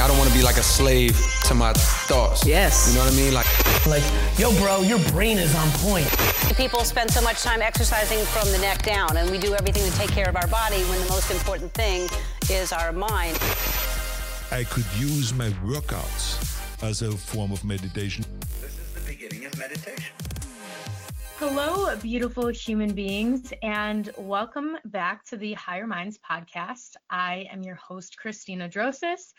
mean? I don't want to be like a slave to my thoughts. Yes. You know what I mean? Like, like, yo, bro, your brain is on point. People spend so much time exercising from the neck down, and we do everything to take care of our body when the most important thing is our mind. I could use my workouts as a form of meditation. This is the beginning of meditation. Hello, beautiful human beings, and welcome back to the Higher Minds podcast. I am your host, Christina Drosis,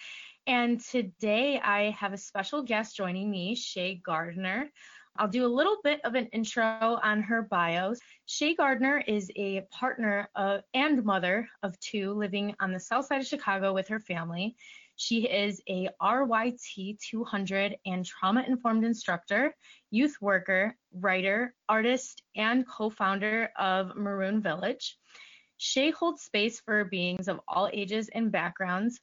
and today I have a special guest joining me, Shea Gardner. I'll do a little bit of an intro on her bios. Shea Gardner is a partner of, and mother of two living on the south side of Chicago with her family. She is a RYT 200 and trauma informed instructor, youth worker, writer, artist, and co founder of Maroon Village. Shea holds space for beings of all ages and backgrounds.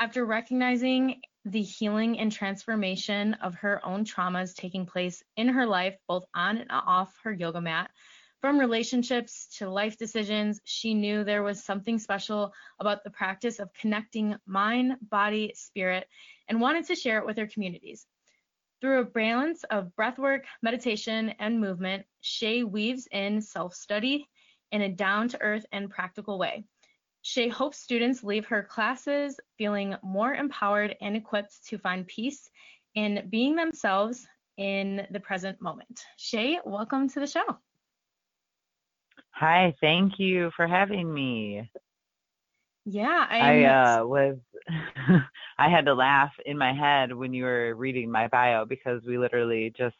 After recognizing the healing and transformation of her own traumas taking place in her life, both on and off her yoga mat, from relationships to life decisions, she knew there was something special about the practice of connecting mind, body, spirit, and wanted to share it with her communities. Through a balance of breathwork, meditation, and movement, Shea weaves in self study in a down to earth and practical way. Shea hopes students leave her classes feeling more empowered and equipped to find peace in being themselves in the present moment. Shea, welcome to the show. Hi, thank you for having me. Yeah, I, I uh, was I had to laugh in my head when you were reading my bio because we literally just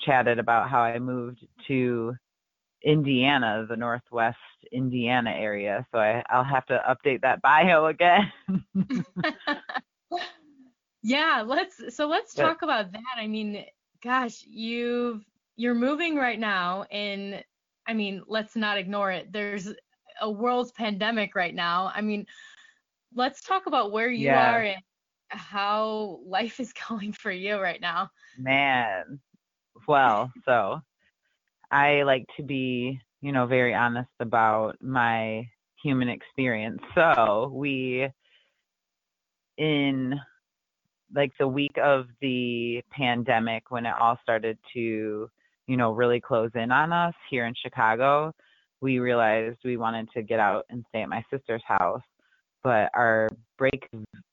chatted about how I moved to Indiana, the Northwest Indiana area. So I, I'll have to update that bio again. yeah, let's so let's talk about that. I mean, gosh, you've you're moving right now in I mean, let's not ignore it. There's a world's pandemic right now. I mean, let's talk about where you yeah. are and how life is going for you right now. Man, well, so I like to be, you know, very honest about my human experience. So we, in like the week of the pandemic, when it all started to you know, really close in on us here in Chicago, we realized we wanted to get out and stay at my sister's house. But our brake,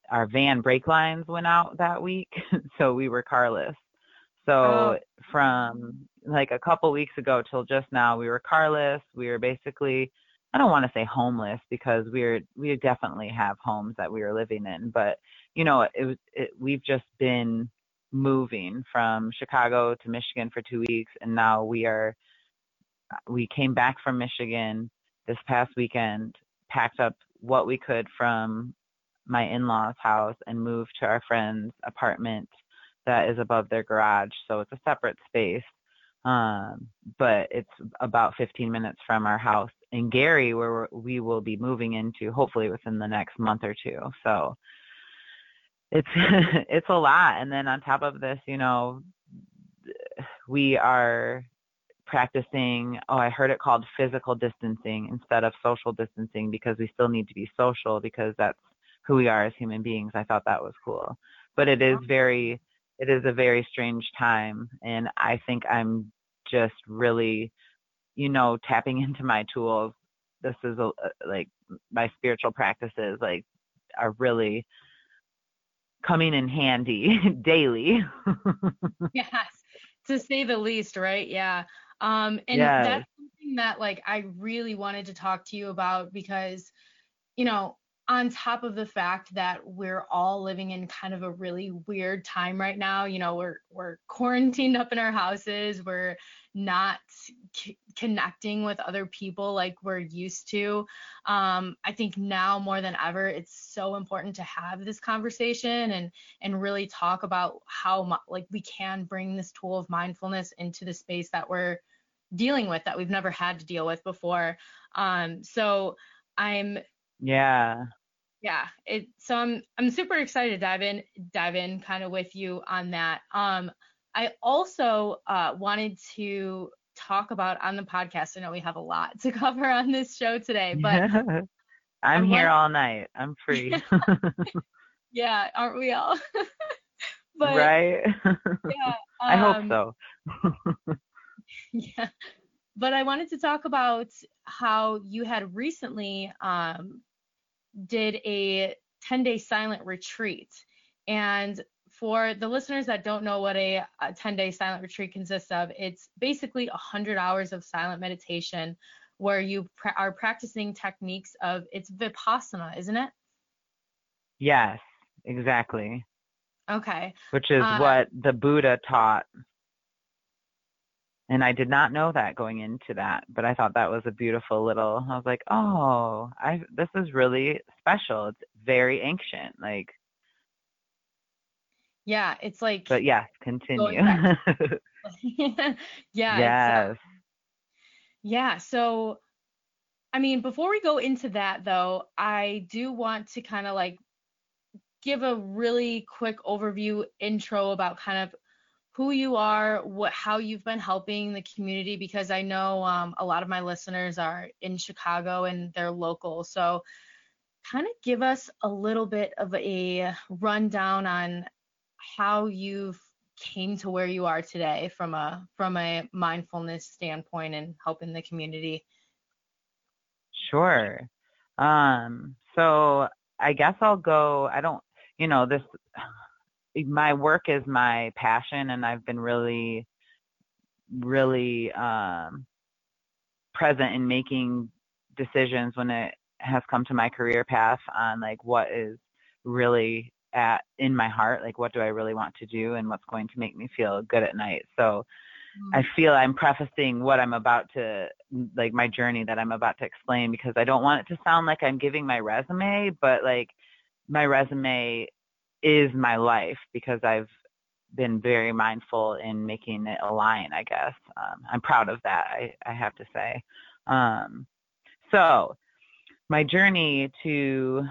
our van brake lines went out that week, so we were carless. So oh. from like a couple weeks ago till just now, we were carless. We were basically, I don't want to say homeless because we are we definitely have homes that we were living in, but you know, it was it, we've just been moving from Chicago to Michigan for two weeks, and now we are we came back from Michigan this past weekend, packed up what we could from my in-laws' house, and moved to our friend's apartment that is above their garage. So it's a separate space, um, but it's about 15 minutes from our house in Gary, where we will be moving into hopefully within the next month or two. So it's it's a lot. And then on top of this you know we are practicing oh i heard it called physical distancing instead of social distancing because we still need to be social because that's who we are as human beings. I thought that was cool. But it is very it is a very strange time and i think i'm just really you know tapping into my tools this is a, like my spiritual practices like are really coming in handy daily. yes, to say the least, right? Yeah. Um, and yes. that's something that like I really wanted to talk to you about because, you know, on top of the fact that we're all living in kind of a really weird time right now, you know, we're we're quarantined up in our houses, we're not c- connecting with other people like we're used to. Um, I think now more than ever, it's so important to have this conversation and and really talk about how like we can bring this tool of mindfulness into the space that we're dealing with that we've never had to deal with before. Um, so I'm yeah yeah it so i'm i'm super excited to dive in dive in kind of with you on that um I also uh, wanted to talk about on the podcast. I know we have a lot to cover on this show today, but I'm here all night. I'm free. Yeah, aren't we all? but right? yeah, I hope um, so. Yeah. But I wanted to talk about how you had recently um, did a 10 day silent retreat. And for the listeners that don't know what a, a 10 day silent retreat consists of, it's basically 100 hours of silent meditation where you are practicing techniques of it's vipassana, isn't it? Yes, exactly. Okay. Which is Uh, what the Buddha taught. And I did not know that going into that, but I thought that was a beautiful little. I was like, "Oh, I this is really special. It's very ancient." Like, Yeah, it's like but yes, continue. yeah, uh, yes. Yeah, so I mean, before we go into that though, I do want to kind of like give a really quick overview intro about kind of who you are, what how you've been helping the community because I know um, a lot of my listeners are in Chicago and they're local. So kind of give us a little bit of a rundown on how you've came to where you are today from a from a mindfulness standpoint and helping the community. Sure. Um, so I guess I'll go, I don't, you know, this, my work is my passion and I've been really, really, um, present in making decisions when it has come to my career path on like what is really at in my heart, like what do I really want to do and what's going to make me feel good at night. So, I feel I'm prefacing what I'm about to, like my journey that I'm about to explain because I don't want it to sound like I'm giving my resume, but like my resume is my life because I've been very mindful in making it align, I guess. Um, I'm proud of that, I, I have to say. Um, so, my journey to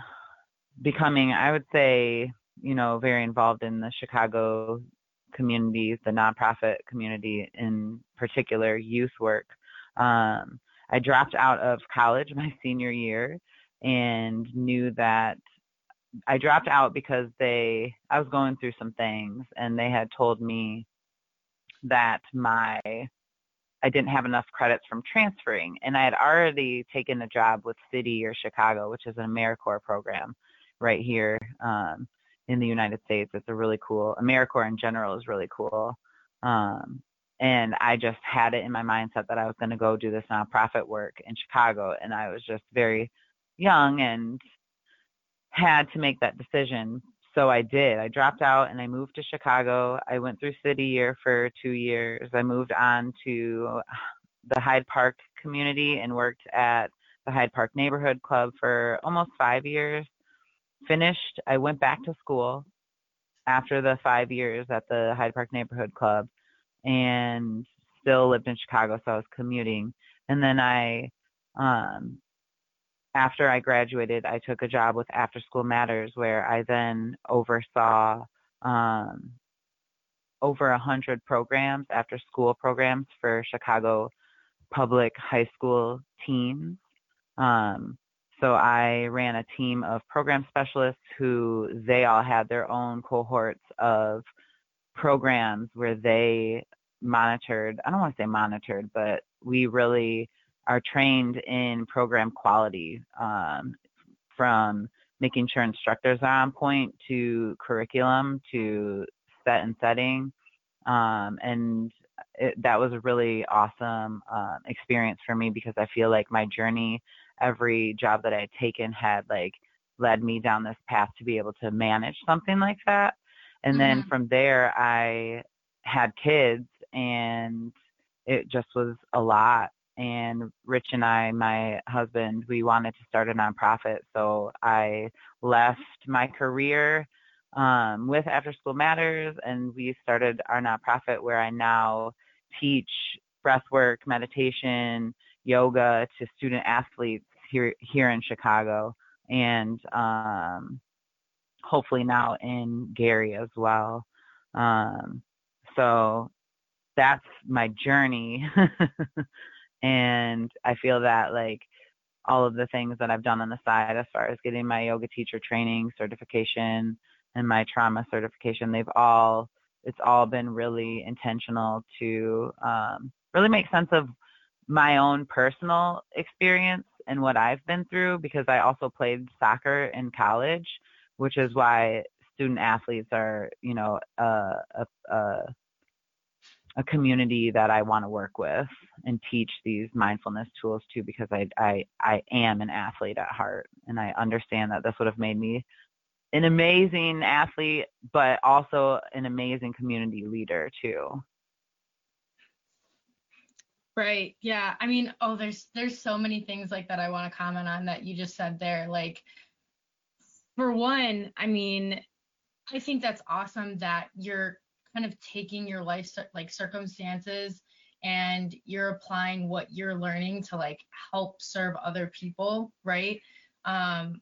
becoming, I would say, you know, very involved in the Chicago community, the nonprofit community in particular, youth work. Um, I dropped out of college my senior year and knew that I dropped out because they I was going through some things and they had told me that my I didn't have enough credits from transferring and I had already taken a job with City Year Chicago, which is an AmeriCorps program right here um, in the United States. It's a really cool AmeriCorps in general is really cool. Um, and I just had it in my mindset that I was going to go do this nonprofit work in Chicago, and I was just very young and had to make that decision. So I did. I dropped out and I moved to Chicago. I went through city year for two years. I moved on to the Hyde Park community and worked at the Hyde Park Neighborhood Club for almost five years. Finished, I went back to school after the five years at the Hyde Park Neighborhood Club and still lived in Chicago, so I was commuting. And then I, um, after I graduated, I took a job with After School Matters, where I then oversaw um, over a hundred programs, after school programs for Chicago public high school teens. Um, so I ran a team of program specialists who they all had their own cohorts of programs where they monitored, I don't want to say monitored, but we really are trained in program quality um, from making sure instructors are on point to curriculum to set and setting. Um, and it, that was a really awesome uh, experience for me because I feel like my journey, every job that I had taken had like led me down this path to be able to manage something like that. And then Mhm. from there, I had kids and it just was a lot. And Rich and I, my husband, we wanted to start a nonprofit. So I left my career um, with After School Matters and we started our nonprofit where I now teach breath work, meditation, yoga to student athletes here here in Chicago and um, hopefully now in Gary as well. Um, so that's my journey. and I feel that like all of the things that I've done on the side as far as getting my yoga teacher training certification and my trauma certification, they've all it's all been really intentional to um, really make sense of my own personal experience and what I've been through because I also played soccer in college, which is why student athletes are, you know, a, a, a, a community that I want to work with and teach these mindfulness tools to because I, I, I am an athlete at heart and I understand that this would have made me an amazing athlete, but also an amazing community leader too. Right. Yeah. I mean, oh, there's there's so many things like that I want to comment on that you just said there. Like for one, I mean, I think that's awesome that you're kind of taking your life like circumstances and you're applying what you're learning to like help serve other people, right? Um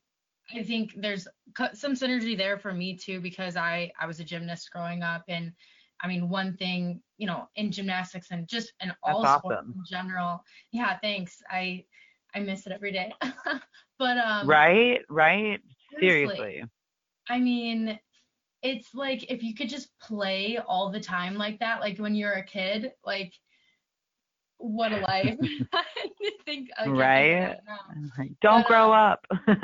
I think there's some synergy there for me too because I I was a gymnast growing up and I mean one thing you know in gymnastics and just in all That's sports awesome. in general. Yeah thanks. I I miss it every day. But um right? Right? Seriously, seriously. I mean it's like if you could just play all the time like that like when you're a kid like what a life. I think I Right? think of that now. don't But, grow uh, up Yeah,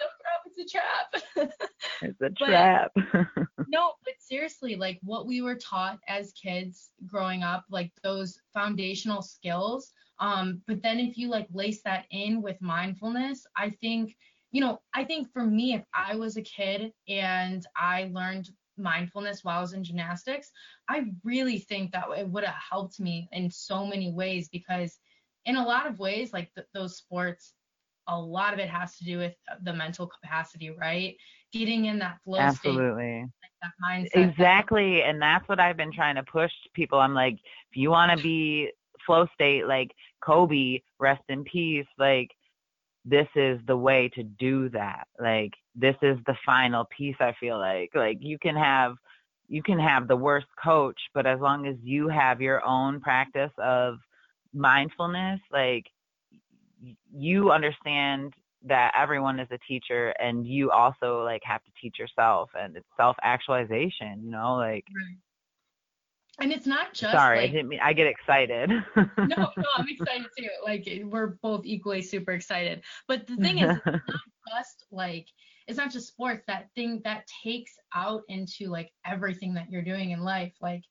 don't grow up. It's a trap. it's a but- trap no, but seriously, like what we were taught as kids growing up, like those foundational skills. Um, but then if you like lace that in with mindfulness, I think, you know, I think for me, if I was a kid and I learned mindfulness while I was in gymnastics, I really think that it would have helped me in so many ways because in a lot of ways, like th- those sports, a lot of it has to do with the mental capacity, right? Getting in that flow state, absolutely that mindset. Exactly. And that's what I've been trying to push people. I'm like, if you want to be flow state like Kobe, rest in peace, like this is the way to do that. Like this is the final piece I feel like. Like you can have you can have the worst coach, but as long as you have your own practice of mindfulness, like you understand that everyone is a teacher and you also like have to teach yourself and it's self actualization you know like Right. And it's not just sorry i didn't mean i get excited no, no, I'm excited too. Like we're both equally super excited. But the thing is, it's not just like it's not just sports. That thing that takes out into like everything that you're doing in life. Like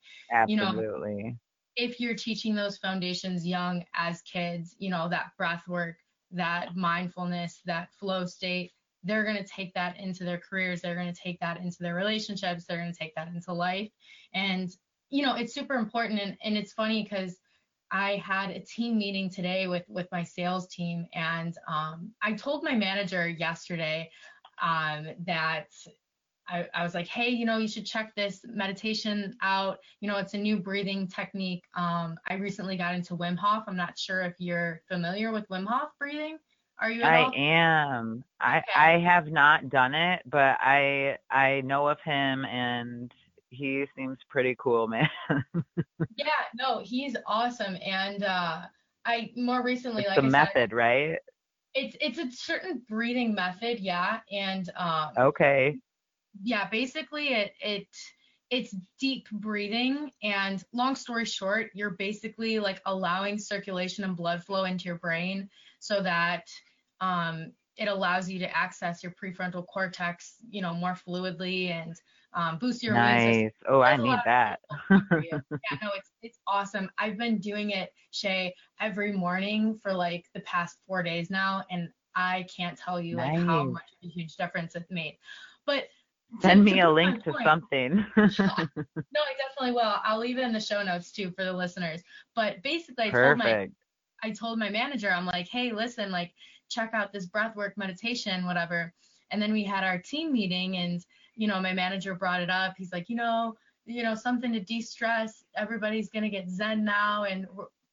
you know, if you're teaching those foundations young as kids, you know, that breath work, that mindfulness, that flow state, they're going to take that into their careers. They're going to take that into their relationships. They're going to take that into life. And, you know, it's super important. And, and it's funny because I had a team meeting today with, with my sales team. And um, I told my manager yesterday um, that I, I was like, hey, you know, you should check this meditation out. You know, it's a new breathing technique. Um, I recently got into Wim Hof. I'm not sure if you're familiar with Wim Hof breathing. Are you i all? am i i have not done it but i i know of him and he seems pretty cool man Yeah, no, he's awesome. And uh, I more recently, it's like the I said, method right it's it's a certain breathing method, yeah. And um, okay yeah basically it it it's deep breathing and long story short you're basically like allowing circulation and blood flow into your brain so that um, it allows you to access your prefrontal cortex you know more fluidly and um, boost your immune system nice oh i need that good for you. yeah no it's it's awesome i've been doing it shea every morning for like the past four days now and i can't tell you like how much of a huge difference it's made but send me a link to point- something no, I definitely will. I'll leave it in the show notes too for the listeners. But basically, I told my I told my manager, I'm like, hey, listen, like check out this breathwork meditation, whatever. And then we had our team meeting, and you know, my manager brought it up. He's like, you know, you know, something to de-stress. Everybody's gonna get zen now, and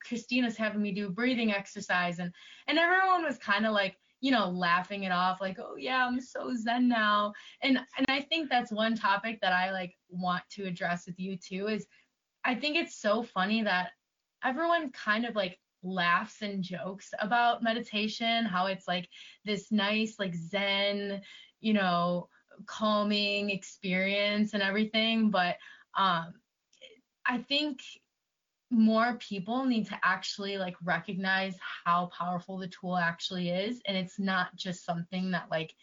Christina's having me do breathing exercise, and and everyone was kind of like, you know, laughing it off, like, oh yeah, I'm so zen now. And and I think that's one topic that I like want to address with you too is I think it's so funny that everyone kind of like laughs and jokes about meditation, how it's like this nice like zen, you know, calming experience and everything, but um, I think more people need to actually like recognize how powerful the tool actually is and it's not just something that like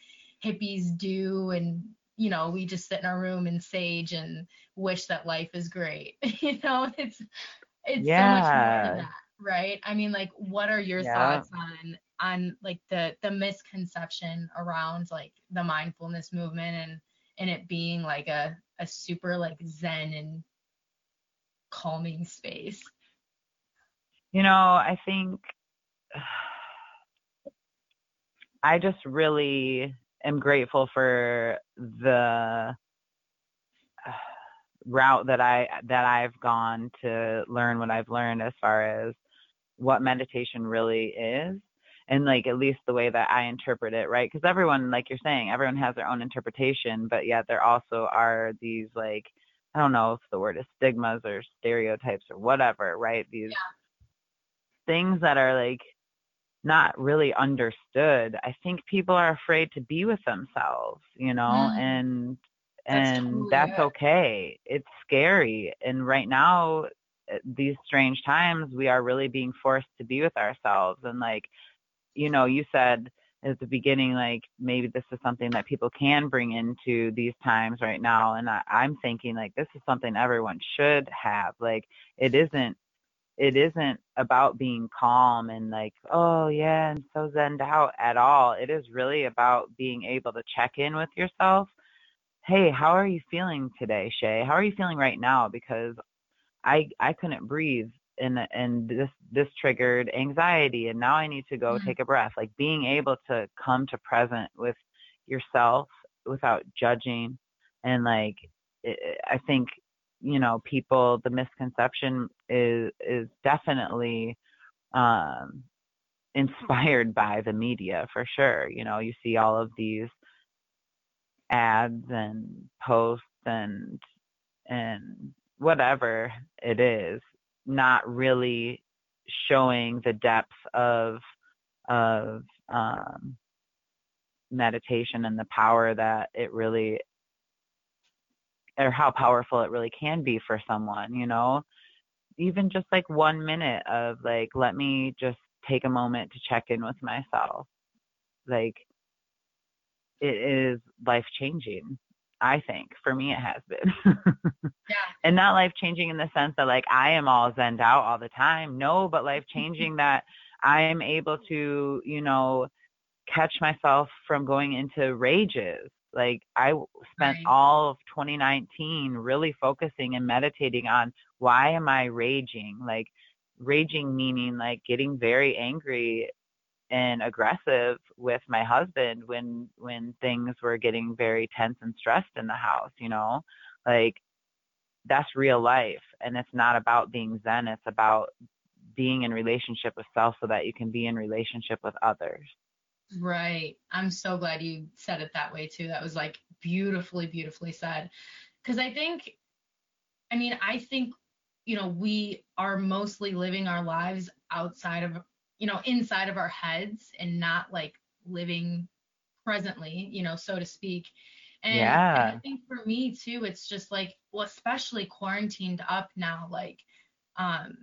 hippies do and you know we just sit in our room and sage and wish that life is great you know it's it's Yeah. so much more than that right i mean like what are your Yeah. thoughts on on like the the misconception around like the mindfulness movement and and it being like a a super like zen and calming space? You know, I think I just really am grateful for the route that I that I've gone to learn what I've learned as far as what meditation really is and like at least the way that I interpret it, right? Because everyone, like you're saying, everyone has their own interpretation, but yet there also are these like I don't know if the word is stigmas or stereotypes or whatever, right? These things that are like not really understood. I think people are afraid to be with themselves, you know, Mm. and That's and totally that's okay. It's scary. And right now at these strange times we are really being forced to be with ourselves and like you know, you said at the beginning like maybe this is something that people can bring into these times right now and I, I'm thinking like this is something everyone should have. Like it isn't it isn't about being calm and like, oh yeah, and so zened out at all. It is really about being able to check in with yourself. Hey, how are you feeling today, Shea? How are you feeling right now? Because I I couldn't breathe and and this this triggered anxiety and now I need to go Mhm. take a breath. Like being able to come to present with yourself without judging and like i I think you know people the misconception is is definitely um inspired by the media for sure you know you see all of these ads and posts and and whatever it is not really showing the depth of of um meditation and the power that it really or how powerful it really can be for someone, you know? Even just like one minute of like, let me just take a moment to check in with myself. Like, it is life changing, I think. For me, it has been. yeah and not life changing in the sense that like I am all zened out all the time. No, but mm-hmm. life changing that I am able to, you know, catch myself from going into rages. Like I spent Right. all of 2019 really focusing and meditating on why am I raging? Like raging meaning like getting very angry and aggressive with my husband when when things were getting very tense and stressed in the house, you know? Like that's real life and it's not about being zen, it's about being in relationship with self so that you can be in relationship with others. Right. I'm so glad you said it that way too. That was like beautifully, beautifully said. Because I think, I mean, I think, you know, we are mostly living our lives outside of, you know, inside of our heads and not like living presently, you know, so to speak. And, and I think for me too, it's just like, well, especially quarantined up now, like, um,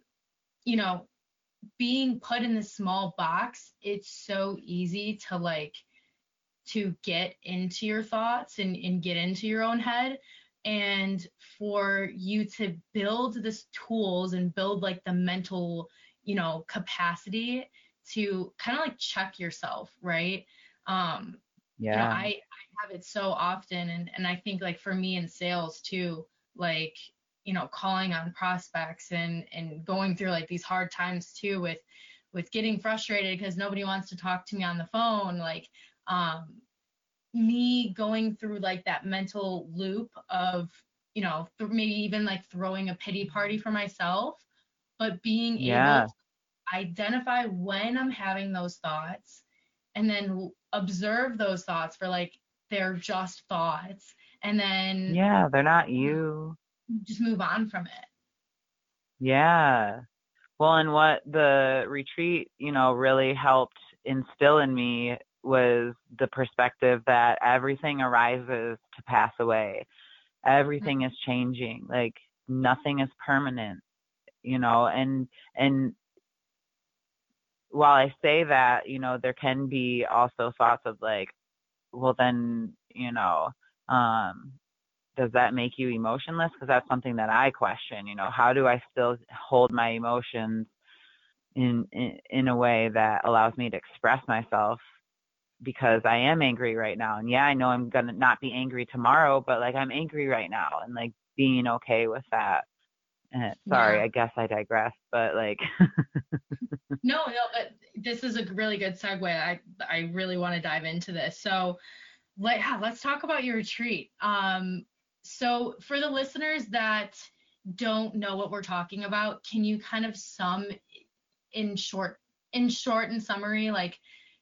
you know, being put in this small box, it's so easy to like to get into your thoughts and, and get into your own head and for you to build this tools and build like the mental you know capacity to kind of like check yourself right um you know, Yeah. I, I have it so often and, and I think like for me in sales too, like, you know, calling on prospects and, and going through like these hard times too with with getting frustrated because nobody wants to talk to me on the phone, like um me going through like that mental loop of, you know, th- maybe even like throwing a pity party for myself, but being Yeah. able to identify when I'm having those thoughts and then observe those thoughts for like they're just thoughts and then Yeah, they're not you. just move on from it. Yeah. Well, and what the retreat, you know, really helped instill in me was the perspective that everything arises to pass away. Everything mm-hmm. is changing. Like nothing is permanent, you know, and and while I say that, you know, there can be also thoughts of like, well then, you know, um does that make you emotionless? Because that's something that I question. You know, how do I still hold my emotions in, in in a way that allows me to express myself? Because I am angry right now, and yeah, I know I'm gonna not be angry tomorrow, but like I'm angry right now, and like being okay with that. And sorry, Yeah. I guess I digress, but like, No, no, but this is a really good segue. I I really want to dive into this. So, let yeah, let's talk about your retreat. Um, so for the listeners that don't know what we're talking about, can you kind of sum in short, in short and summary, like,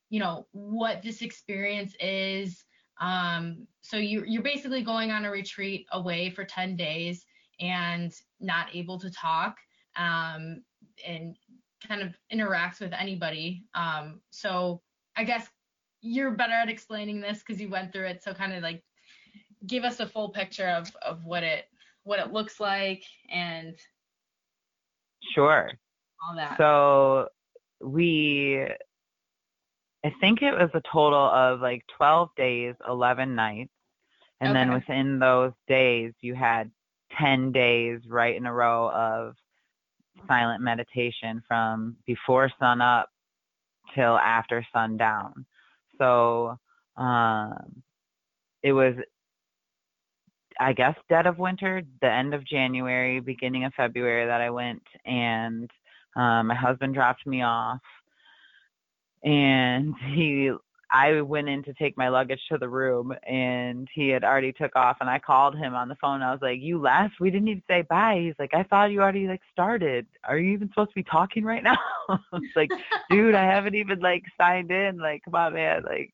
you know, what this experience is? Um, so you you're basically going on a retreat away for 10 days and not able to talk. Um, and kind of interacts with anybody. Um, so I guess you're better at explaining this because you went through it. So kind of like give us a full picture of of what it what it looks like and sure. all that. So we, I think it was a total of like 12 days, 11 nights. And then within those days, you had 10 days right in a row of silent meditation from before sun up till after sundown. So um, it was, I guess, dead of winter, the end of January, beginning of February that I went, and um, my husband dropped me off, and he. I went in to take my luggage to the room and he had already took off and I called him on the phone. I was like, "You left? We didn't even say bye." He's like, "I thought you already like started. Are you even supposed to be talking right now?" it's like, "Dude, I haven't even like signed in. Like, come on, man. Like,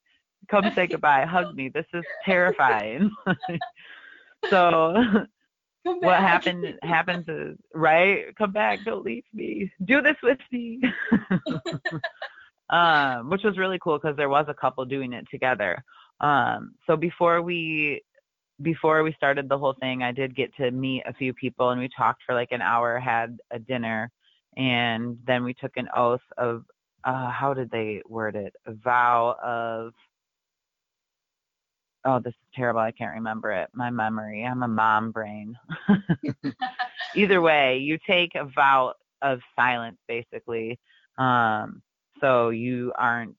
come say goodbye. Hug me. This is terrifying." so what happened happens is right come back don't leave me do this with me um which was really cool because there was a couple doing it together. Um so before we before we started the whole thing i did get to meet a few people and we talked for like an hour had a dinner and then we took an oath of uh how did they word it? A vow of oh this is terrible i can't remember it. My memory. I'm a mom brain. Either way you take a vow of silence basically. Um so you aren't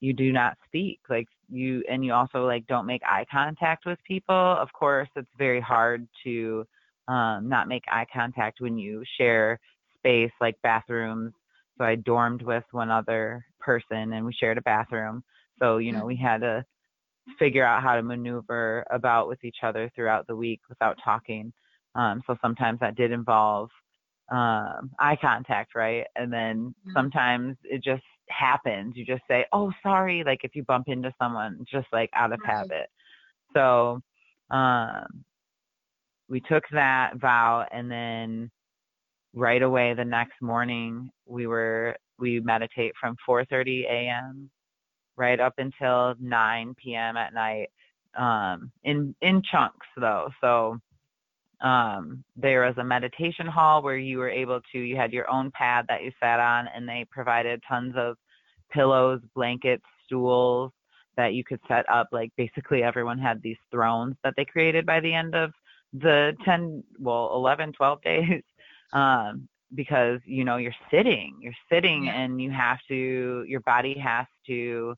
you do not speak like you and you also like don't make eye contact with people. Of course it's very hard to um not make eye contact when you share space like bathrooms. So i dormed with one other person and we shared a bathroom. So you know we had to figure out how to maneuver about with each other throughout the week without talking. Um so sometimes that did involve um eye contact right and then Mhm. sometimes it just happens you just say oh sorry like if you bump into someone just like out of Right. habit so um we took that vow and then right away the next morning we were we meditate from 4:30 a.m. right up until 9 p.m. at night um in in chunks though so um there was a meditation hall where you were able to you had your own pad that you sat on and they provided tons of pillows blankets stools that you could set up like basically everyone had these thrones that they created by the end of the 10 well 11 12 days um because you know you're sitting you're sitting Yeah. and you have to your body has to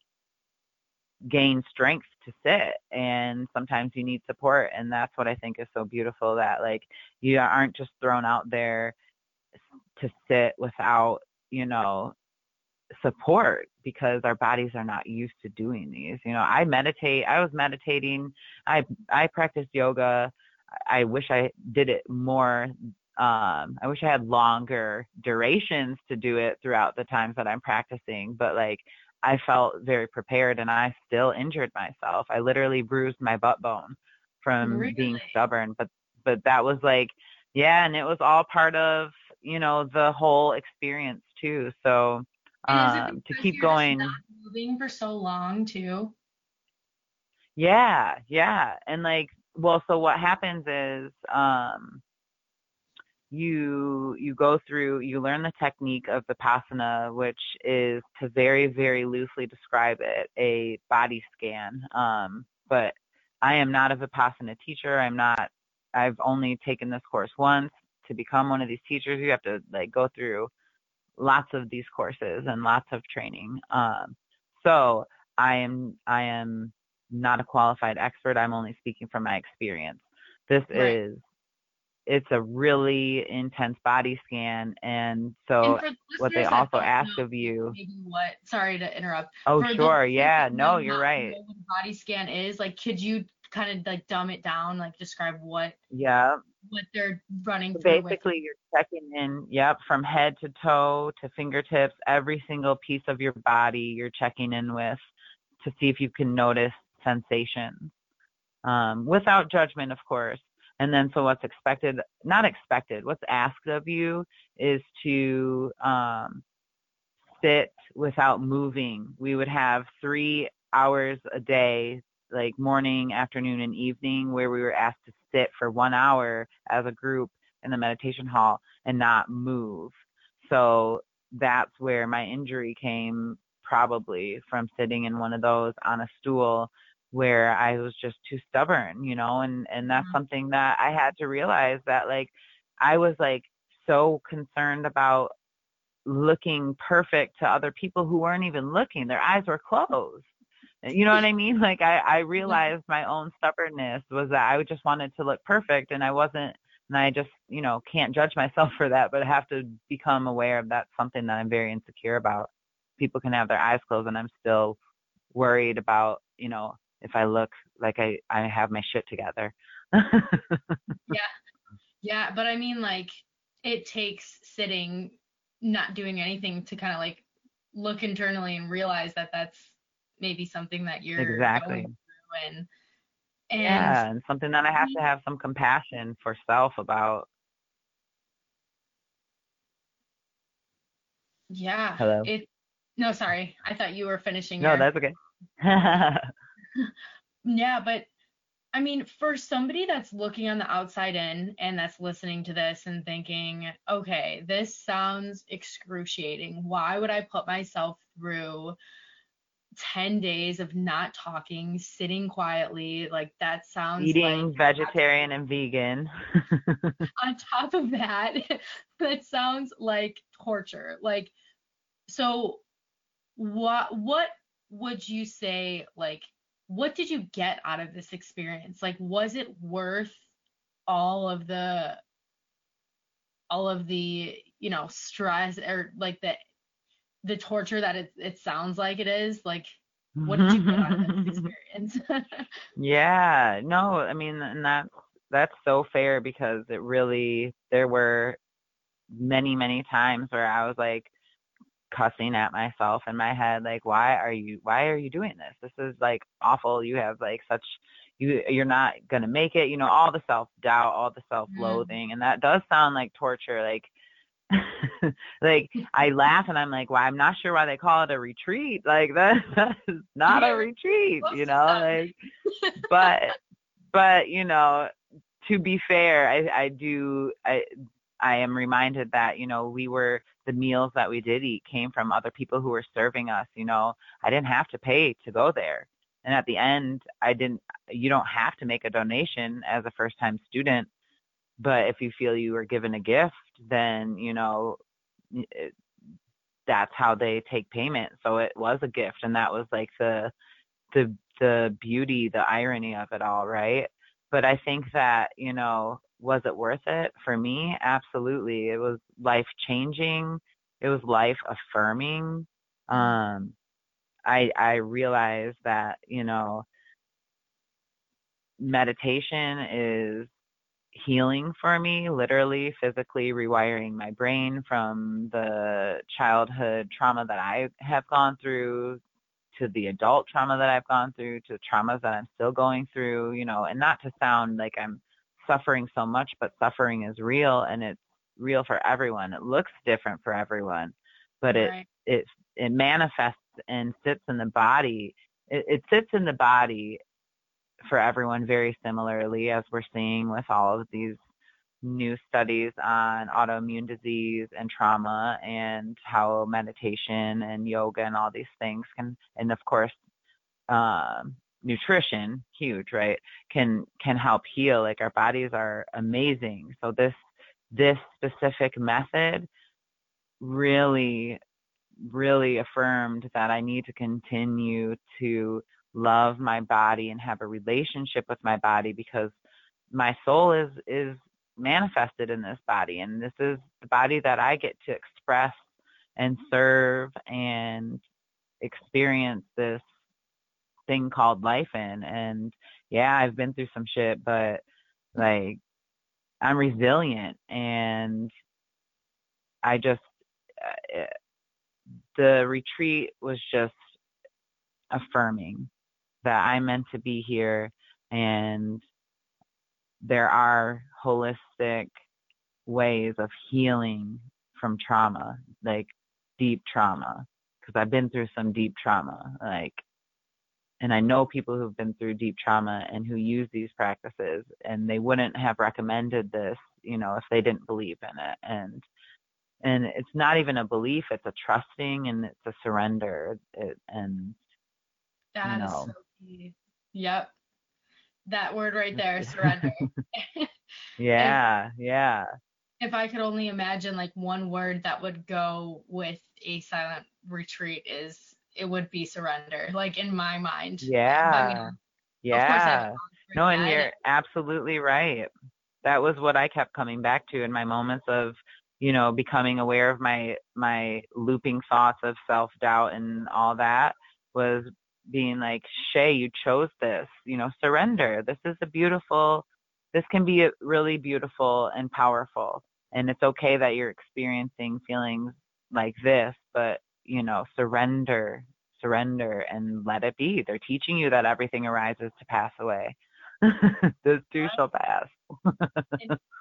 gain strength to sit and sometimes you need support and that's what i think is so beautiful that like you aren't just thrown out there to sit without you know support because our bodies are not used to doing these. You know i meditate i was meditating i i practiced yoga. I wish i did it more um i wish i had longer durations to do it throughout the times that i'm practicing but like I felt very prepared and I still injured myself. I literally bruised my butt bone from being stubborn, but but that was like yeah, and it was all part of, you know, the whole experience too. So um, to keep going. moving for so long too. Yeah, yeah. And like well, so what happens is um you you go through you learn the technique of vipassana which is to very very loosely describe it a body scan um but i am not a vipassana teacher. I'm not i've only taken this course once. To become one of these teachers you have to like go through lots of these courses and lots of training um so i am i am not a qualified expert. I'm only speaking from my experience. This right. is it's a really intense body scan and so and what they also ask of you maybe what sorry to interrupt oh for sure yeah no you're right. body scan is like could you kind of like dumb it down like describe what yeah what they're running basically you're checking in yep from head to toe to fingertips every single piece of your body you're checking in with to see if you can notice sensations um, without judgment of course and then, so what's expected, not expected, what's asked of you is to um, sit without moving. We would have three hours a day, like morning, afternoon, and evening, where we were asked to sit for one hour as a group in the meditation hall and not move. So that's where my injury came probably from sitting in one of those on a stool where I was just too stubborn, you know, and and that's mm-hmm. something that I had to realize that like I was like so concerned about looking perfect to other people who weren't even looking. Their eyes were closed. You know what I mean? Like I I realized my own stubbornness was that I just wanted to look perfect and I wasn't and I just, you know, can't judge myself for that, but I have to become aware of that's something that I'm very insecure about. People can have their eyes closed and I'm still worried about, you know, if I look like I I have my shit together. yeah. Yeah, but I mean like it takes sitting not doing anything to kind of like look internally and realize that that's maybe something that you're exactly. and, and yeah and something that i have to mm-hmm. have some compassion for self about. Yeah hello? it no sorry i thought you were finishing no your... that's okay yeah, but I mean, for somebody that's looking on the outside in and that's listening to this and thinking, okay, this sounds excruciating. Why would I put myself through 10 days of not talking, sitting quietly? Like, that sounds eating like vegetarian and vegan. on top of that, that sounds like torture. Like, so what, what would you say like what did you get out of this experience? Like was it worth all of the all of the you know stress or like the the torture that it, it sounds like it is? Like what did you get out of this mm-hmm. experience? Yeah. No i mean and that that's so fair because it really there were many many times where i was like cussing at myself in my head like why are you why are you doing this this is like awful you have like such you you're not going to make it you know all the self doubt all the self loathing mm. and that does sound like torture like like I laugh and I'm like, well, I'm not sure why they call it a retreat. Like that, that is not a retreat, you know. Like, but but you know, to be fair, I I do I I am reminded that, you know, we were the meals that we did eat came from other people who were serving us, you know. I didn't have to pay to go there. And at the end, I didn't you don't have to make a donation as a first time student, but if you feel you were given a gift, then, you know, it, eh, that's how they take payment. So it was a gift and that was like the the the beauty, the irony of it all, right? But I think that, you know, was it worth it for me? Absolutely. It was life changing it was life affirming um i i realized that you know meditation is healing for me literally physically rewiring my brain from the childhood trauma that i have gone through to the adult trauma that i've gone through to traumas that i'm still going through you know and not to sound like i'm suffering so much, but suffering is real and it's real for everyone. It looks different for everyone. but it Right. it it manifests and sits in the body. It, it sits in the body for everyone very similarly, as we're seeing with all of these new studies on autoimmune disease and trauma and how meditation and yoga and all these things can and of course um nutrition huge right can can help heal like our bodies are amazing. So this this specific method really really affirmed that I need to continue to love my body and have a relationship with my body because my soul is is manifested in this body. And this is the body that I get to express and serve and experience this thing called life in and yeah I've been through some shit but like I'm resilient and I just uh, the retreat was just affirming that I'm meant to be here and there are holistic ways of healing from trauma, like deep trauma, because I've been through some deep trauma, like, and I know people who've been through deep trauma and who use these practices, and they wouldn't have recommended this, you know, if they didn't believe in it. And and it's not even a belief; it's a trusting and it's a surrender. It, and That is know. so key. Yep. That word right there, surrender. yeah, yeah. if I could only imagine like one word that would go with a silent retreat is it would be surrender. Like in my mind. Yeah. I have Yeah. No, and that. you're absolutely right. That was what I kept coming back to in my moments of, you know, becoming aware of my my looping thoughts of self-doubt and all that was being like, "Shea, you chose this. You know, surrender. This is a beautiful this can be really beautiful and powerful. And it's okay that you're experiencing feelings like this, but, you know, surrender, surrender and let it be. They're teaching you that everything arises to pass away. this too shall pass.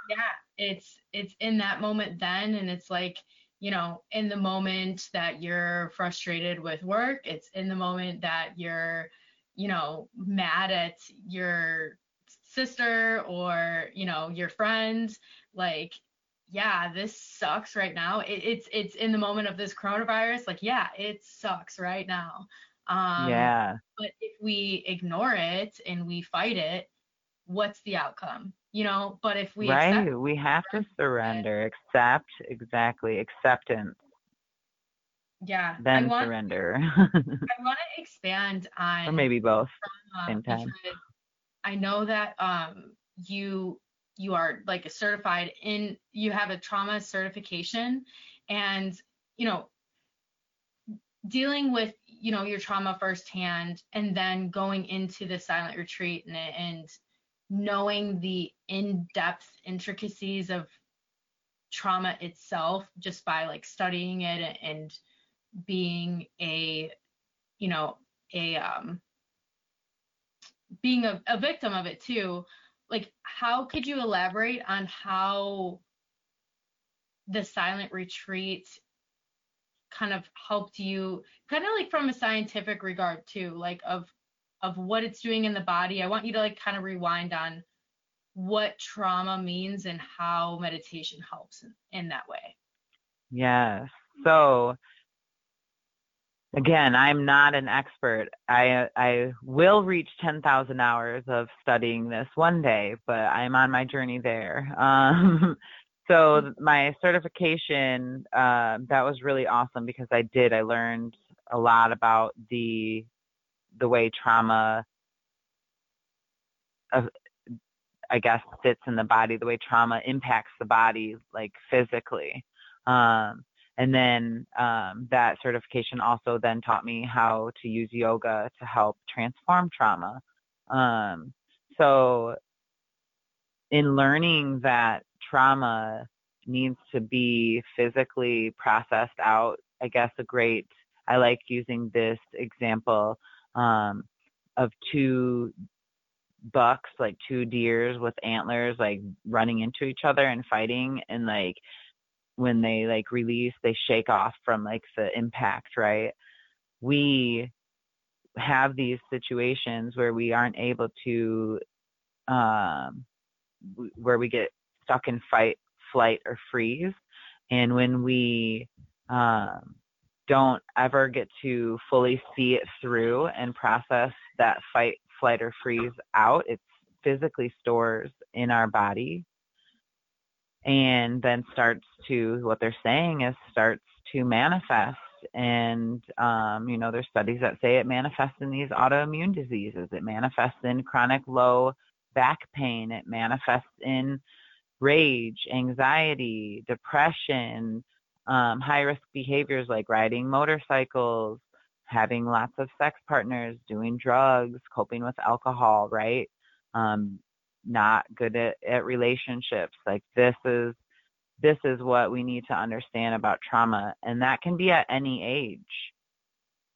yeah it's it's in that moment then and it's like you know in the moment that you're frustrated with work it's in the moment that you're you know mad at your sister or you know your friends like yeah this sucks right now it, it's it's in the moment of this coronavirus like yeah it sucks right now um yeah. but if we ignore it and we fight it what's the outcome you know but if we right. we have to surrender, accept, exactly, acceptance, yeah then I want, surrender. I want to expand on or maybe both. uh, same time. I know that um you you are like a certified in you have a trauma certification and you know dealing with you know your trauma firsthand and then going into the silent retreat and, and knowing the in-depth intricacies of trauma itself just by like studying it and being a you know a um being a, a victim of it too like how could you elaborate on how the silent retreat kind of helped you kind of like from a scientific regard too like of of what it's doing in the body? I want you to like kind of rewind on what trauma means and how meditation helps in, in that way. Yeah So again, I'm not an expert. I I will reach 10,000 hours of studying this one day, but I'm on my journey there. Um, so my certification uh, that was really awesome because I did. I learned a lot about the the way trauma. Uh, I guess fits in the body, the way trauma impacts the body, like physically. Um, and then um, that certification also then taught me how to use yoga to help transform trauma. Um, so, in learning that trauma needs to be physically processed out, I guess a great, I like using this example um, of two bucks, like two deers with antlers, like running into each other and fighting. And like when they like release they shake off from like the impact right? We have these situations where we aren't able to um where we get stuck in fight flight or freeze. And when we um don't ever get to fully see it through and process that fight flight or freeze out it physically stores in our body and then starts to what they're saying is starts to manifest. And um, you know there's studies that say it manifests in these autoimmune diseases. It manifests in chronic low back pain. It manifests in rage anxiety depression um, high risk behaviors like riding motorcycles having lots of sex partners doing drugs coping with alcohol right? Um, not good at, at relationships. Like this is this is what we need to understand about trauma and that can be at any age.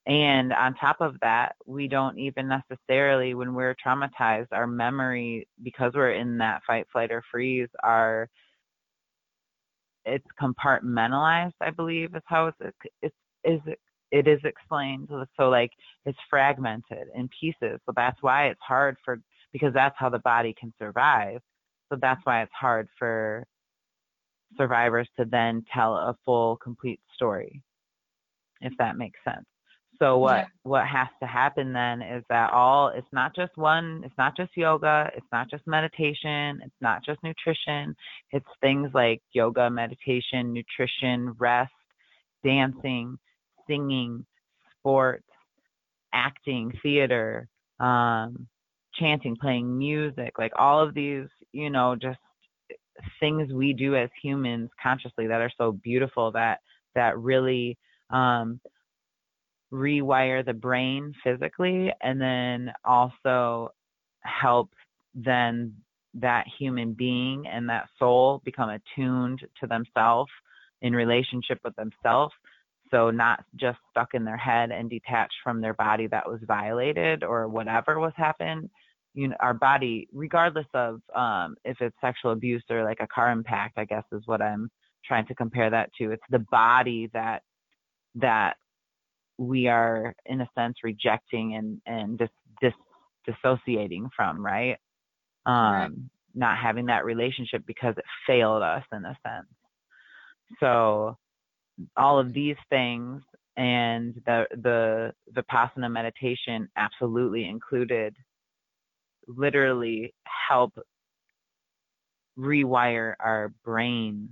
And on top of that, we don't even necessarily, when we're traumatized, our memory, because we're in that fight, flight, or freeze, are it's compartmentalized. I believe is how it's it's is it is explained. So like it's fragmented in pieces. So that's why it's hard for because that's how the body can survive. So that's why it's hard for survivors to then tell a full, complete story, if that makes sense. So what yeah. what has to happen then is that all it's not just one, it's not just yoga, it's not just meditation, it's not just nutrition, it's things like yoga, meditation, nutrition, rest, dancing, singing, sports, acting, theater, um, chanting, playing music, like all of these, you know, just things we do as humans consciously that are so beautiful that that really um rewire the brain physically and then also help then that human being and that soul become attuned to themselves in relationship with themselves. So not just stuck in their head and detached from their body that was violated or whatever was happened you know our body regardless of um if it's sexual abuse or like a car impact i guess is what i'm trying to compare that to. It's the body that that we are in a sense rejecting and and dis, dis dissociating from right? Um right. not having that relationship because it failed us in a sense. So all of these things and the the vipassana meditation absolutely included literally help rewire our brain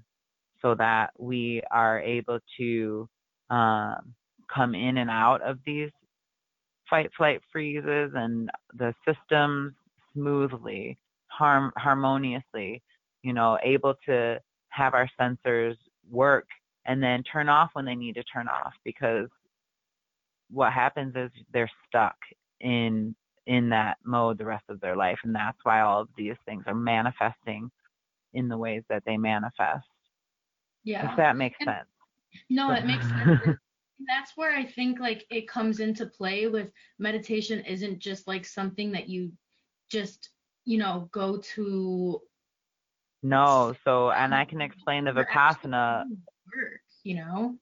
so that we are able to um, come in and out of these fight, flight, freezes and the systems smoothly, harm, harmoniously, you know, able to have our sensors work and then turn off when they need to turn off because what happens is they're stuck in in that mode the rest of their life. And that's why all of these things are manifesting in the ways that they manifest. Yeah. If that makes and, sense. No, it makes sense. that's where I think like it comes into play with meditation isn't just like something that you just, you know, go to No, so and I can explain the Vipassana work, you know?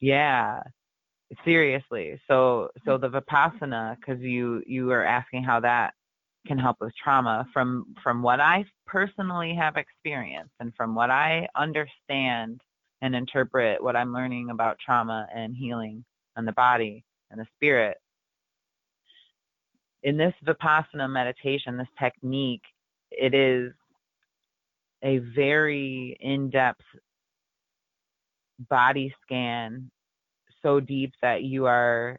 Yeah seriously. So so mm. the vipassana because you you are asking how that can help with trauma from from what i personally have experienced and from what i understand and interpret what i'm learning about trauma and healing and the body and the spirit in this vipassana meditation this technique it is a very in-depth body scan so deep that you are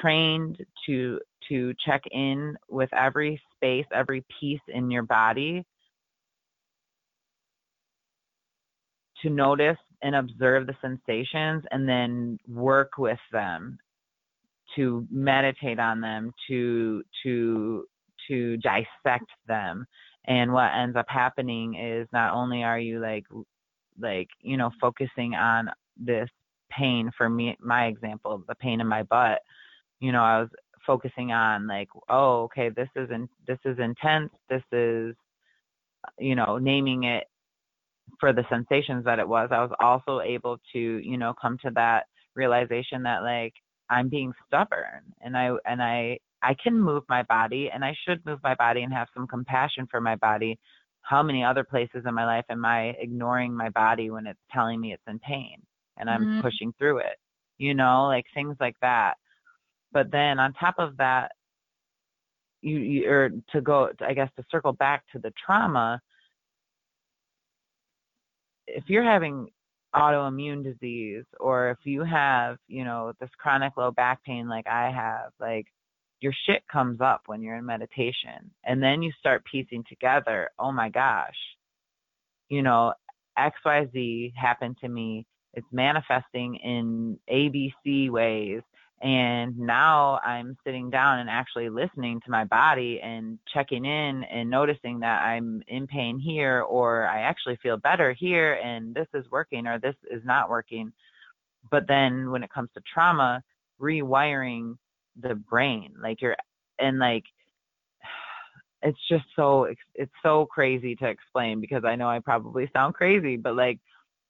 trained to to check in with every space, every piece in your body to notice and observe the sensations and then work with them to meditate on them to to to dissect them. And what ends up happening is not only are you like like you know focusing on this pain for me my example the pain in my butt you know i was focusing on like oh okay this isn't this is intense this is you know naming it for the sensations that it was, I was also able to, you know, come to that realization that like I'm being stubborn and I and I I can move my body and I should move my body and have some compassion for my body. How many other places in my life am I ignoring my body when it's telling me it's in pain and I'm Mhm. pushing through it? You know, like things like that. But then on top of that, you, you or to go, I guess to circle back to the trauma, if you're having autoimmune disease or if you have, you know, this chronic low back pain like I have, like your shit comes up when you're in meditation. And then you start piecing together, oh my gosh, you know, XYZ happened to me. It's manifesting in ABC ways. And now I'm sitting down and actually listening to my body and checking in and noticing that I'm in pain here or I actually feel better here and this is working or this is not working. But then when it comes to trauma, rewiring the brain, like you're, and like, it's just so, it's so crazy to explain because I know I probably sound crazy, but like,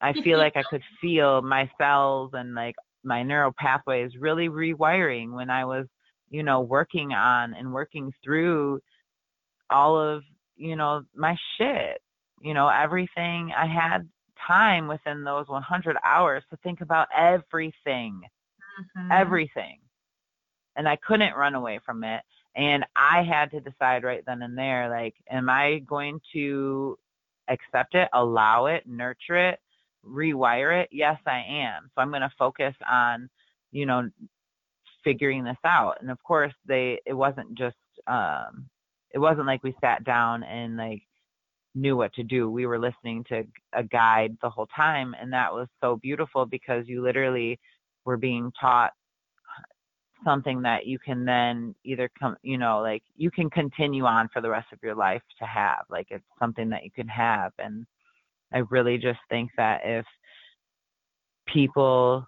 I feel like I could feel my cells and like my neural pathways really rewiring when I was, you know, working on and working through all of, you know, my shit. You know, everything I had time within those 100 hours to think about everything, Mhm. everything. And I couldn't run away from it. And I had to decide right then and there, like, am I going to accept it, allow it, nurture it, rewire it? Yes, I am. So I'm going to focus on, you know, figuring this out. And of course, they, it wasn't just, um, it wasn't like we sat down and like knew what to do. We were listening to a guide the whole time. And that was so beautiful because you literally were being taught something that you can then either come, you know, like you can continue on for the rest of your life to have. Like it's something that you can have. And I really just think that if people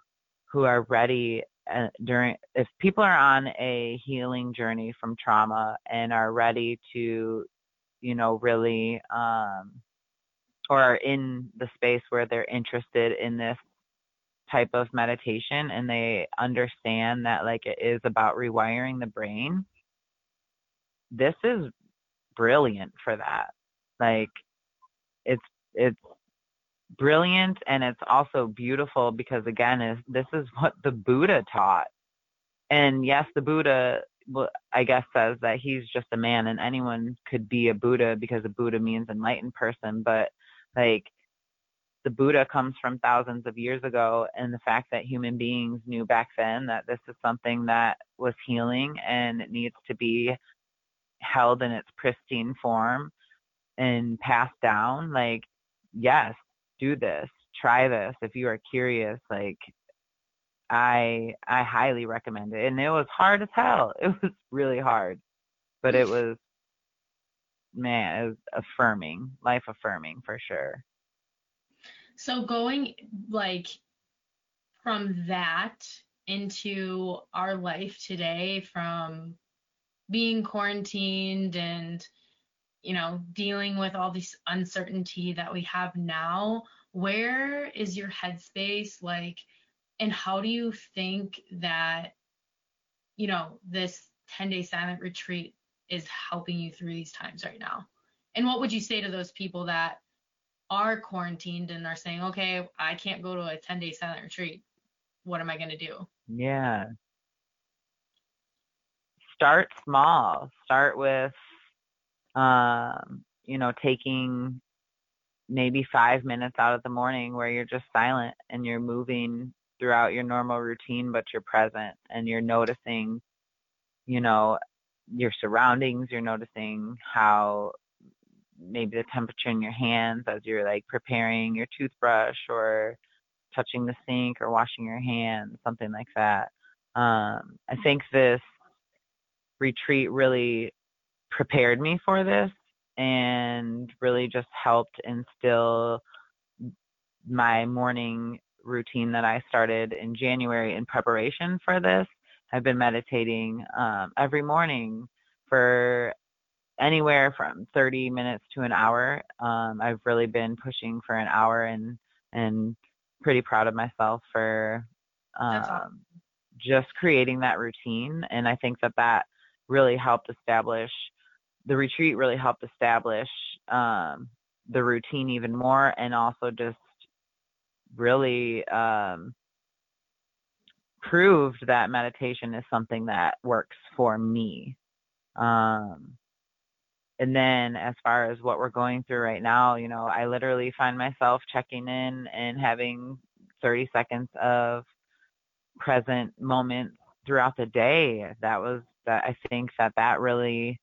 who are ready uh, during, if people are on a healing journey from trauma and are ready to, you know, really, um, or are in the space where they're interested in this type of meditation and they understand that like it is about rewiring the brain, this is brilliant for that. Like it's it's brilliant and it's also beautiful because again is this is what the Buddha taught. And yes, the Buddha I guess says that he's just a man and anyone could be a Buddha because a Buddha means enlightened person, but like the Buddha comes from thousands of years ago, and the fact that human beings knew back then that this is something that was healing and it needs to be held in its pristine form and passed down, like, yes, do this, try this if you are curious. Like, I I highly recommend it, and it was hard as hell. It was really hard, but it was man, it was affirming, life affirming for sure. So going like from that into our life today, from being quarantined and you know dealing with all this uncertainty that we have now, where is your headspace like, and how do you think that you know this 10 day silent retreat is helping you through these times right now? And what would you say to those people that are quarantined and are saying, okay, I can't go to a 10 day silent retreat. What am I going to do? Yeah. Start small. Start with, um, you know, taking maybe five minutes out of the morning where you're just silent and you're moving throughout your normal routine, but you're present and you're noticing, you know, your surroundings. You're noticing how maybe the temperature in your hands as you're like preparing your toothbrush or touching the sink or washing your hands, something like that. Um, I think this retreat really prepared me for this and really just helped instill my morning routine that I started in January in preparation for this. I've been meditating um, every morning for anywhere from 30 minutes to an hour. Um, I've really been pushing for an hour and and pretty proud of myself for um, awesome. just creating that routine. And I think that that really helped establish the retreat. Really helped establish um, the routine even more, and also just really um, proved that meditation is something that works for me. Um, and then as far as what we're going through right now, you know, I literally find myself checking in and having 30 seconds of present moment throughout the day. That was that I think that that really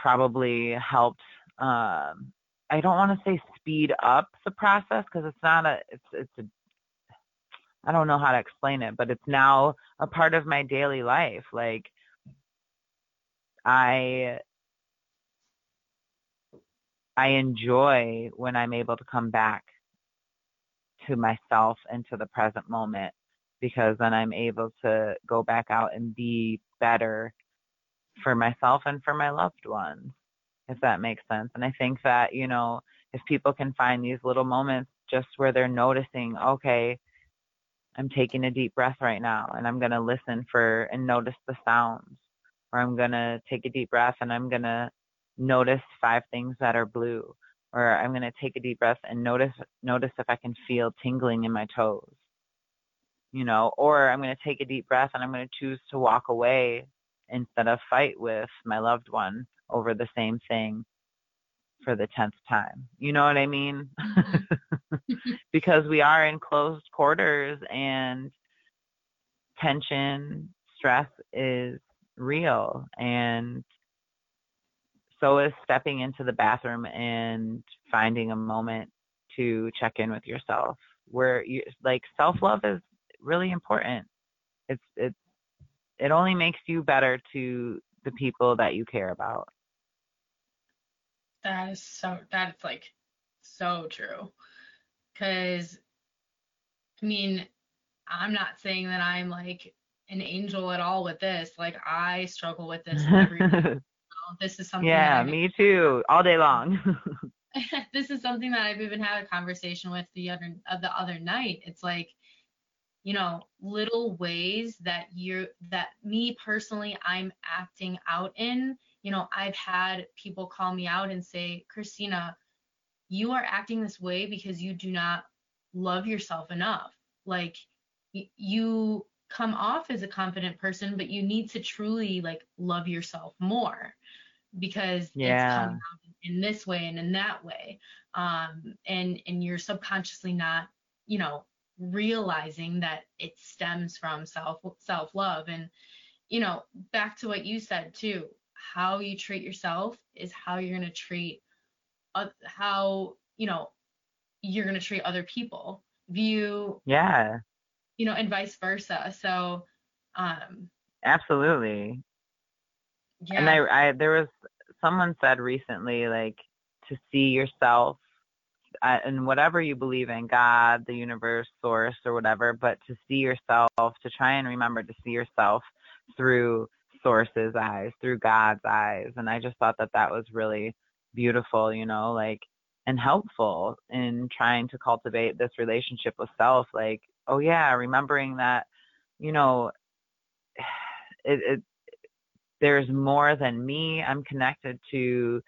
probably helped um I don't want to say speed up the process because it's not a it's it's a I don't know how to explain it, but it's now a part of my daily life. Like I I enjoy when I'm able to come back to myself and to the present moment because then I'm able to go back out and be better for myself and for my loved ones, if that makes sense. And I think that, you know, if people can find these little moments just where they're noticing, okay, I'm taking a deep breath right now and I'm going to listen for and notice the sounds, or I'm going to take a deep breath and I'm going to notice five things that are blue or I'm going to take a deep breath and notice notice if I can feel tingling in my toes. You know, or I'm going to take a deep breath and I'm going to choose to walk away instead of fight with my loved one over the same thing for the 10th time. You know what I mean? Mm-hmm. because we are in closed quarters and tension, stress is real and so is stepping into the bathroom and finding a moment to check in with yourself where you like self-love is really important it's it's it only makes you better to the people that you care about That is so that's like so true. Cause I mean, I'm not saying that I'm like an angel at all with this. Like I struggle with this every day. This is something yeah me too all day long this is something that I've even had a conversation with the other uh, the other night. It's like, you know, little ways that you're that me personally I'm acting out in. You know, I've had people call me out and say, Christina, you are acting this way because you do not love yourself enough. Like y- you come off as a confident person, but you need to truly like love yourself more because it's Yeah. coming out in this way and in that way. Um, and and you're subconsciously not, you know, realizing that it stems from self self love. And you know, back to what you said too, how you treat yourself is how you're gonna treat oth- how you know you're gonna treat other people. view yeah you know, and vice versa. So, um, absolutely yeah, and I, I there was someone said recently like to see yourself uh, in whatever you believe in god the universe source or whatever but to see yourself to try and remember to see yourself through source's eyes through god's eyes and i just thought that that was really beautiful you know like and helpful in trying to cultivate this relationship with self like oh yeah remembering that you know it, it there's more than me. I'm connected to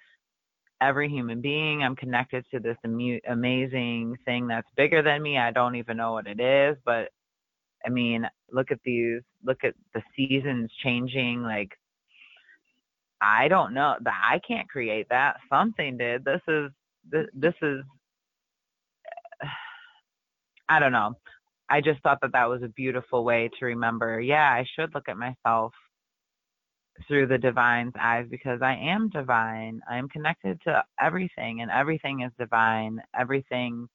every human being. I'm connected to this amu- amazing thing that's bigger than me. I don't even know what it is, but I mean, look at these, look at the seasons changing. Like, I don't know that I can't create that. Something did. This is, this, this is, I don't know. I just thought that that was a beautiful way to remember, yeah, I should look at myself through the divine's eyes because I am divine. I am connected to everything, and everything is divine. Everything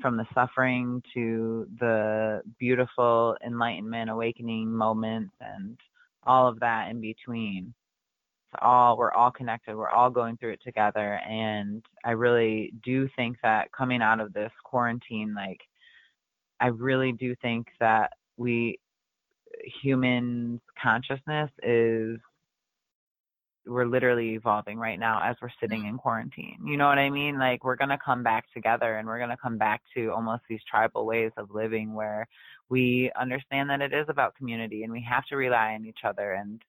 from the suffering to the beautiful enlightenment, awakening moments, and all of that in between. It's all we're all connected. We're all going through it together, and I really do think that coming out of this quarantine, like I really do think that we human consciousness is we're literally evolving right now as we're sitting Mm-hmm. in quarantine. You know what I mean? Like we're going to come back together and we're going to come back to almost these tribal ways of living where we understand that it is about community and we have to rely on each other and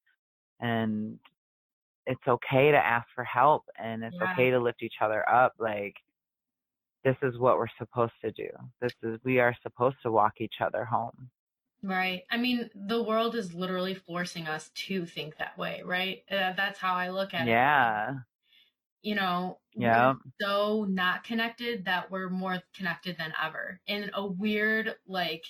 and it's okay to ask for help and it's Yeah. okay to lift each other up like this is what we're supposed to do. This is we are supposed to walk each other home. Right. I mean, the world is literally forcing us to think that way, right? Uh, that's how I look at it. Yeah. You know, Yeah. we're so not connected that we're more connected than ever in a weird, like,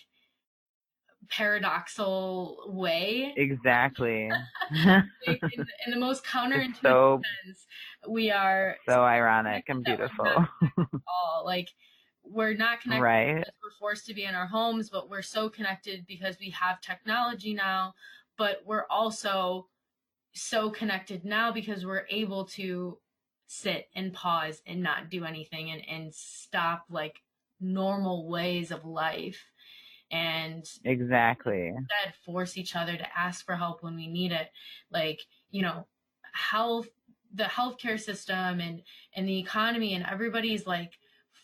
paradoxal way. Exactly. In, in the most counterintuitive so sense, we are so ironic and connected that we're beautiful. not connected at all. Like, we're not connected right? because we're forced to be in our homes, but we're so connected because we have technology now. But we're also so connected now because we're able to sit and pause and not do anything and, and stop like normal ways of life and Exactly. instead force each other to ask for help when we need it. Like, you know, health, the healthcare system and, and the economy and everybody's like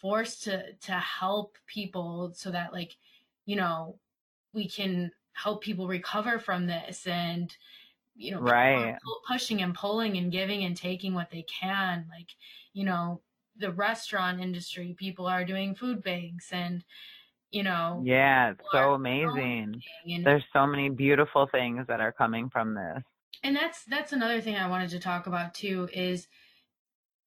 forced to, to help people so that like, you know, we can help people recover from this and, you know, Right. pushing and pulling and giving and taking what they can. Like, you know, the restaurant industry, people are doing food banks and, you know, Yeah, it's so amazing. and There's so many beautiful things that are coming from this. and that's that's another thing I wanted to talk about too is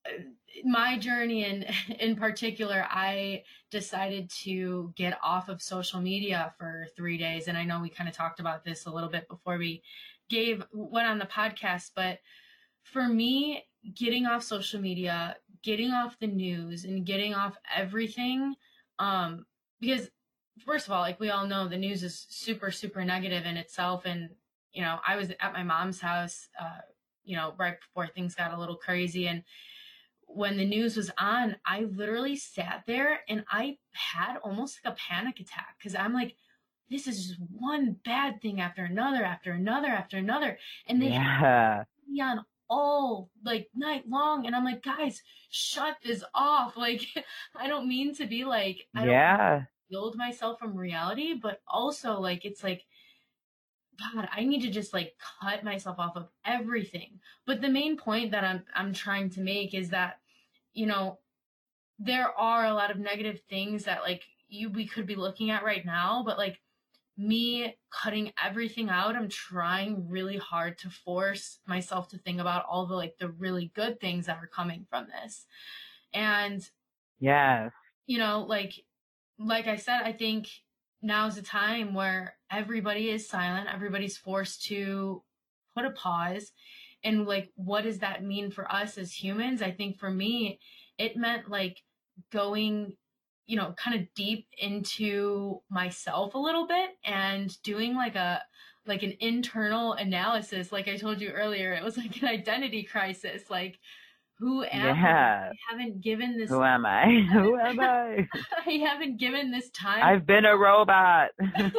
uh, my journey and in particular I decided to get off of social media for 3 days and I know we kind of talked about this a little bit before we gave went on the podcast but for me getting off social media getting off the news and getting off everything um because first of all like we all know the news is super super negative in itself and you know, I was at my mom's house, uh, you know, right before things got a little crazy. And when the news was on, I literally sat there and I had almost like a panic attack because I'm like, this is just one bad thing after another, after another, after another. And they had Yeah. me on all like night long. And I'm like, guys, shut this off. Like, I don't mean to be like, I don't Yeah. shield myself from reality, but also like it's like God, I need to just like cut myself off of everything. But the main point that I'm I'm trying to make is that, you know, there are a lot of negative things that like you we could be looking at right now, but like me cutting everything out, I'm trying really hard to force myself to think about all the like the really good things that are coming from this. And Yes. you know, like like I said, I think now's the time where everybody is silent, everybody's forced to put a pause. And like what does that mean for us as humans? I think for me, it meant like going, you know, kind of deep into myself a little bit and doing like a like an internal analysis. Like I told you earlier, it was like an identity crisis. Like who am Yeah. I? I haven't given this Who am I? Who am I? I haven't given this time. I've been a robot. no,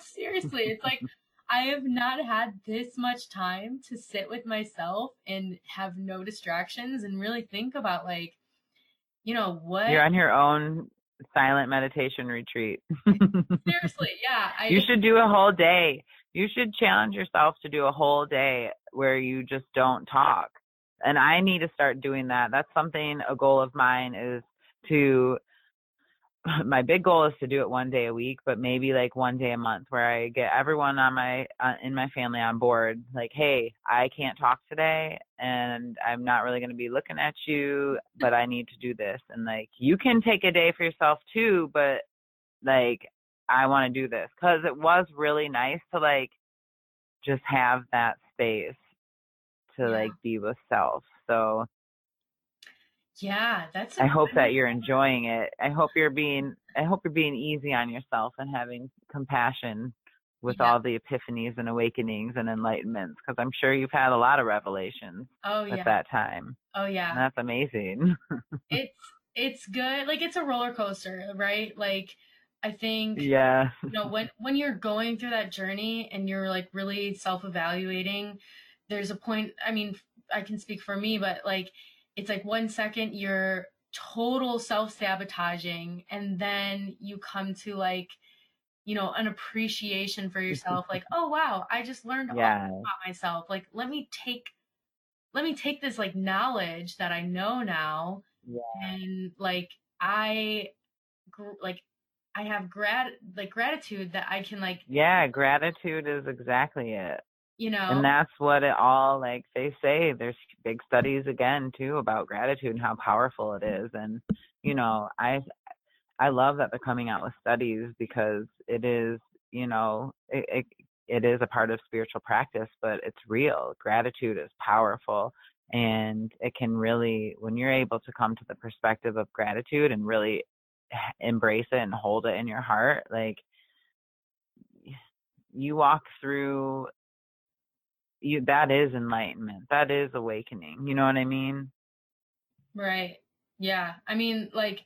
seriously, it's like I have not had this much time to sit with myself and have no distractions and really think about like, you know, what You're on your own silent meditation retreat. seriously, yeah. I you should do a whole day. You should challenge yourself to do a whole day where you just don't talk. And I need to start doing that. That's something, a goal of mine is to, my big goal is to do it one day a week, but maybe like one day a month where I get everyone on my, uh, in my family on board. Like, hey, I can't talk today and I'm not really going to be looking at you, but I need to do this. And like, you can take a day for yourself too, but like, I want to do this because it was really nice to like just have that space to Yeah. like be with self. So yeah, that's I hope that you're enjoying it. I hope you're being I hope you're being easy on yourself and having compassion with Yeah. all the epiphanies and awakenings and enlightenments because I'm sure you've had a lot of revelations Oh at that time. Oh yeah. And that's amazing. it's it's good. Like it's a roller coaster, right? Like I think yeah. you know when when you're going through that journey and you're like really self-evaluating there's a point i mean i can speak for me but like it's like one second you're total self-sabotaging and then you come to like you know an appreciation for yourself like oh wow i just learned all Yeah. about myself like let me take let me take this like knowledge that i know now Yeah. and like i like i have grat like gratitude that i can like Yeah, gratitude is exactly it. You know? And that's what it all like they say there's big studies again too about gratitude and how powerful it is. And you know, I I love that they're coming out with studies because it is, you know, it, it it is a part of spiritual practice, but it's real. Gratitude is powerful. And it can really when you're able to come to the perspective of gratitude and really embrace it and hold it in your heart, like you walk through you that is enlightenment. That is awakening. You know what I mean? Right. Yeah. I mean, like,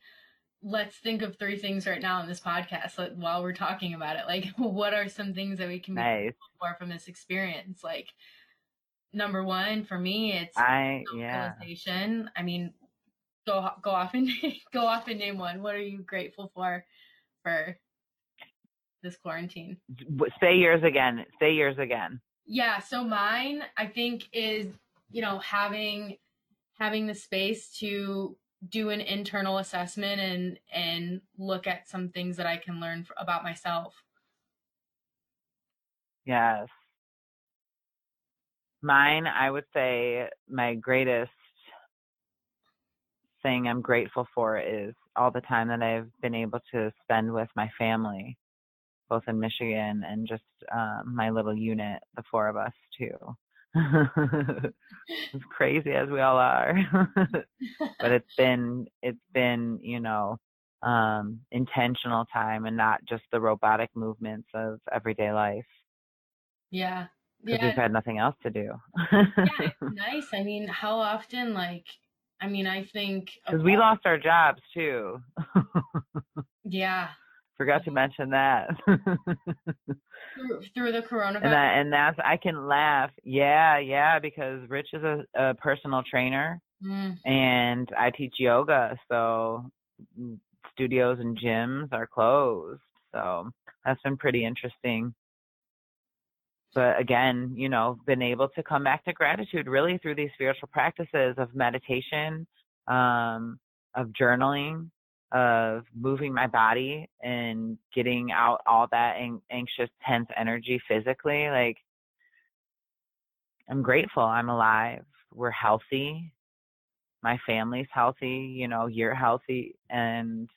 let's think of three things right now in this podcast like, while we're talking about it. Like, what are some things that we can be Nice. grateful for from this experience? Like, number one for me, it's I yeah. I mean, go go off and go off and name one. What are you grateful for for this quarantine? Say yours again. Say yours again. Yeah, so mine I think is, you know, having having the space to do an internal assessment and and look at some things that I can learn f- about myself. Yes. Mine, I would say my greatest thing I'm grateful for is all the time that I've been able to spend with my family, both in Michigan and just um, my little unit, the four of us too. as crazy as we all are, but it's been it's been you know um, intentional time and not just the robotic movements of everyday life Yeah. because Yeah. we've had nothing else to do. yeah, nice. I mean, how often like I mean, I think Because we lost our jobs too. yeah, Forgot to mention that. through, through the coronavirus. and that and that's I can laugh. Yeah, yeah, because Rich is a, a personal trainer Mm, and I teach yoga, so studios and gyms are closed. So that's been pretty interesting. But again, you know, been able to come back to gratitude really through these spiritual practices of meditation, um, of journaling, of moving my body and getting out all that an- anxious, tense energy physically. Like, I'm grateful I'm alive. We're healthy. My family's healthy. You know, you're healthy. And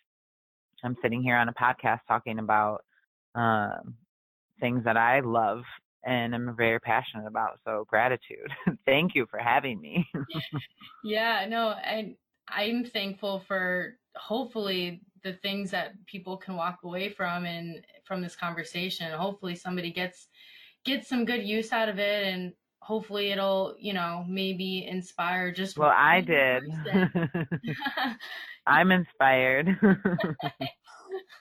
I'm sitting here on a podcast talking about um, things that I love and I'm very passionate about. So, gratitude. Thank you for having me. Yeah, no, and I'm thankful for hopefully the things that people can walk away from and from this conversation. Hopefully somebody gets gets some good use out of it and hopefully it'll, you know, maybe inspire just well, I did. I'm inspired.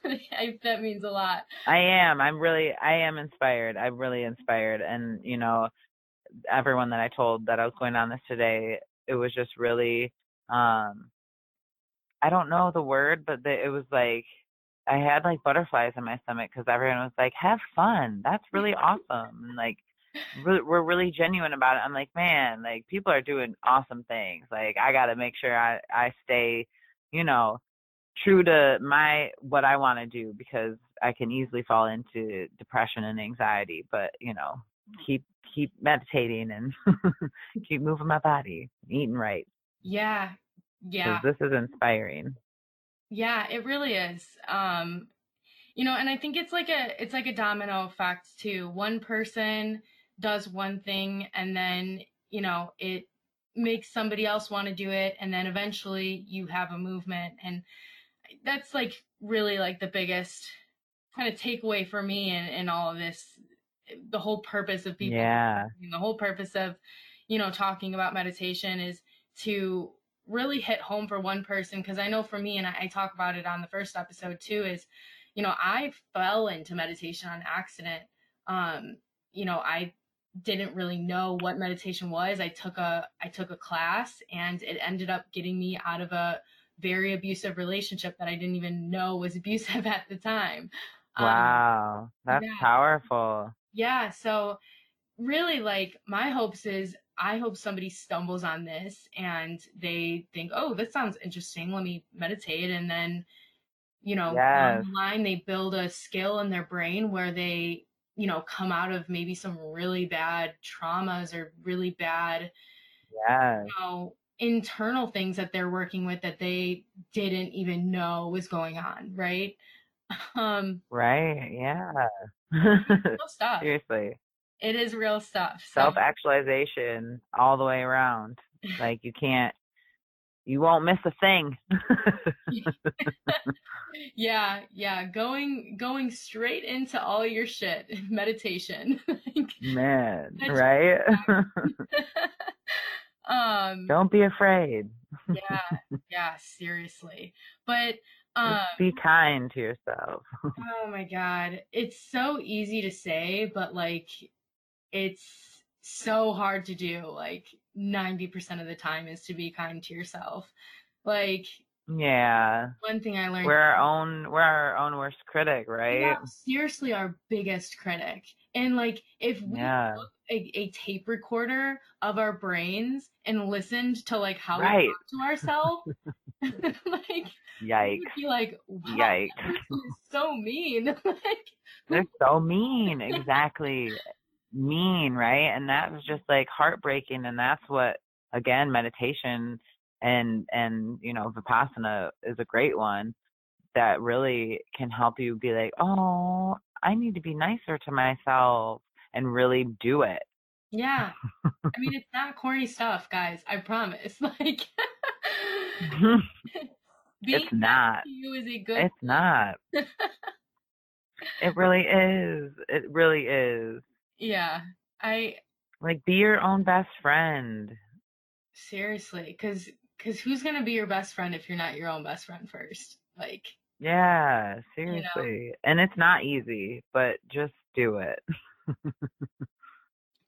I, that means a lot. I am. I'm really I am inspired. I'm really inspired and you know everyone that I told that I was going on this today, it was just really um I don't know the word, but the, it was like I had like butterflies in my stomach cuz everyone was like have fun. That's really awesome. And like really, we're really genuine about it. I'm like, man, like people are doing awesome things. Like I got to make sure I I stay, you know, true to my what I want to do because I can easily fall into depression and anxiety. But you know, keep keep meditating and keep moving my body, eating right. Yeah. Yeah. this is inspiring. Yeah, it really is. Um, you know, and I think it's like a it's like a domino effect too. One person does one thing and then, you know, it makes somebody else want to do it and then eventually you have a movement and that's like really like the biggest kind of takeaway for me in, in all of this the whole purpose of people Yeah. the whole purpose of you know talking about meditation is to really hit home for one person because i know for me and I, I talk about it on the first episode too is you know i fell into meditation on accident um you know i didn't really know what meditation was. I took a I took a class and it ended up getting me out of a very abusive relationship that I didn't even know was abusive at the time. Um, wow, um, that's yeah. powerful. Yeah, so really like my hopes is I hope somebody stumbles on this and they think, "Oh, this sounds interesting. Let me meditate." And then you know, yes. online they build a skill in their brain where they you know, come out of maybe some really bad traumas or really bad, yeah, you know, internal things that they're working with that they didn't even know was going on, right? Um, right. Yeah. stuff. Seriously. It is real stuff. So. Self actualization all the way around. like you can't you won't miss a thing. yeah, yeah, going going straight into all your shit, meditation. Man, right? um Don't be afraid. yeah, yeah, seriously. But um Just be kind to yourself. oh my god, it's so easy to say, but like it's so hard to do. Like 90% of the time is to be kind to yourself. Like, yeah. One thing I learned. We're our own. We're our own worst critic, right? Yeah, seriously, our biggest critic. And like, if we yeah. a, a, tape recorder of our brains and listened to like how right. we talk to ourselves, like, yikes! Be like, wow, yikes! so mean. like, they're so mean. Exactly mean, right? And that was just like heartbreaking. And that's what, again, meditation and, and, you know, Vipassana is a great one that really can help you be like, oh, I need to be nicer to myself and really do it. Yeah. I mean, it's not corny stuff, guys. I promise. Like, it's not. you is a good. It's not. it really is. It really is. Yeah. I like be your own best friend. Seriously, cuz cuz who's going to be your best friend if you're not your own best friend first? Like Yeah, seriously. You know? And it's not easy, but just do it.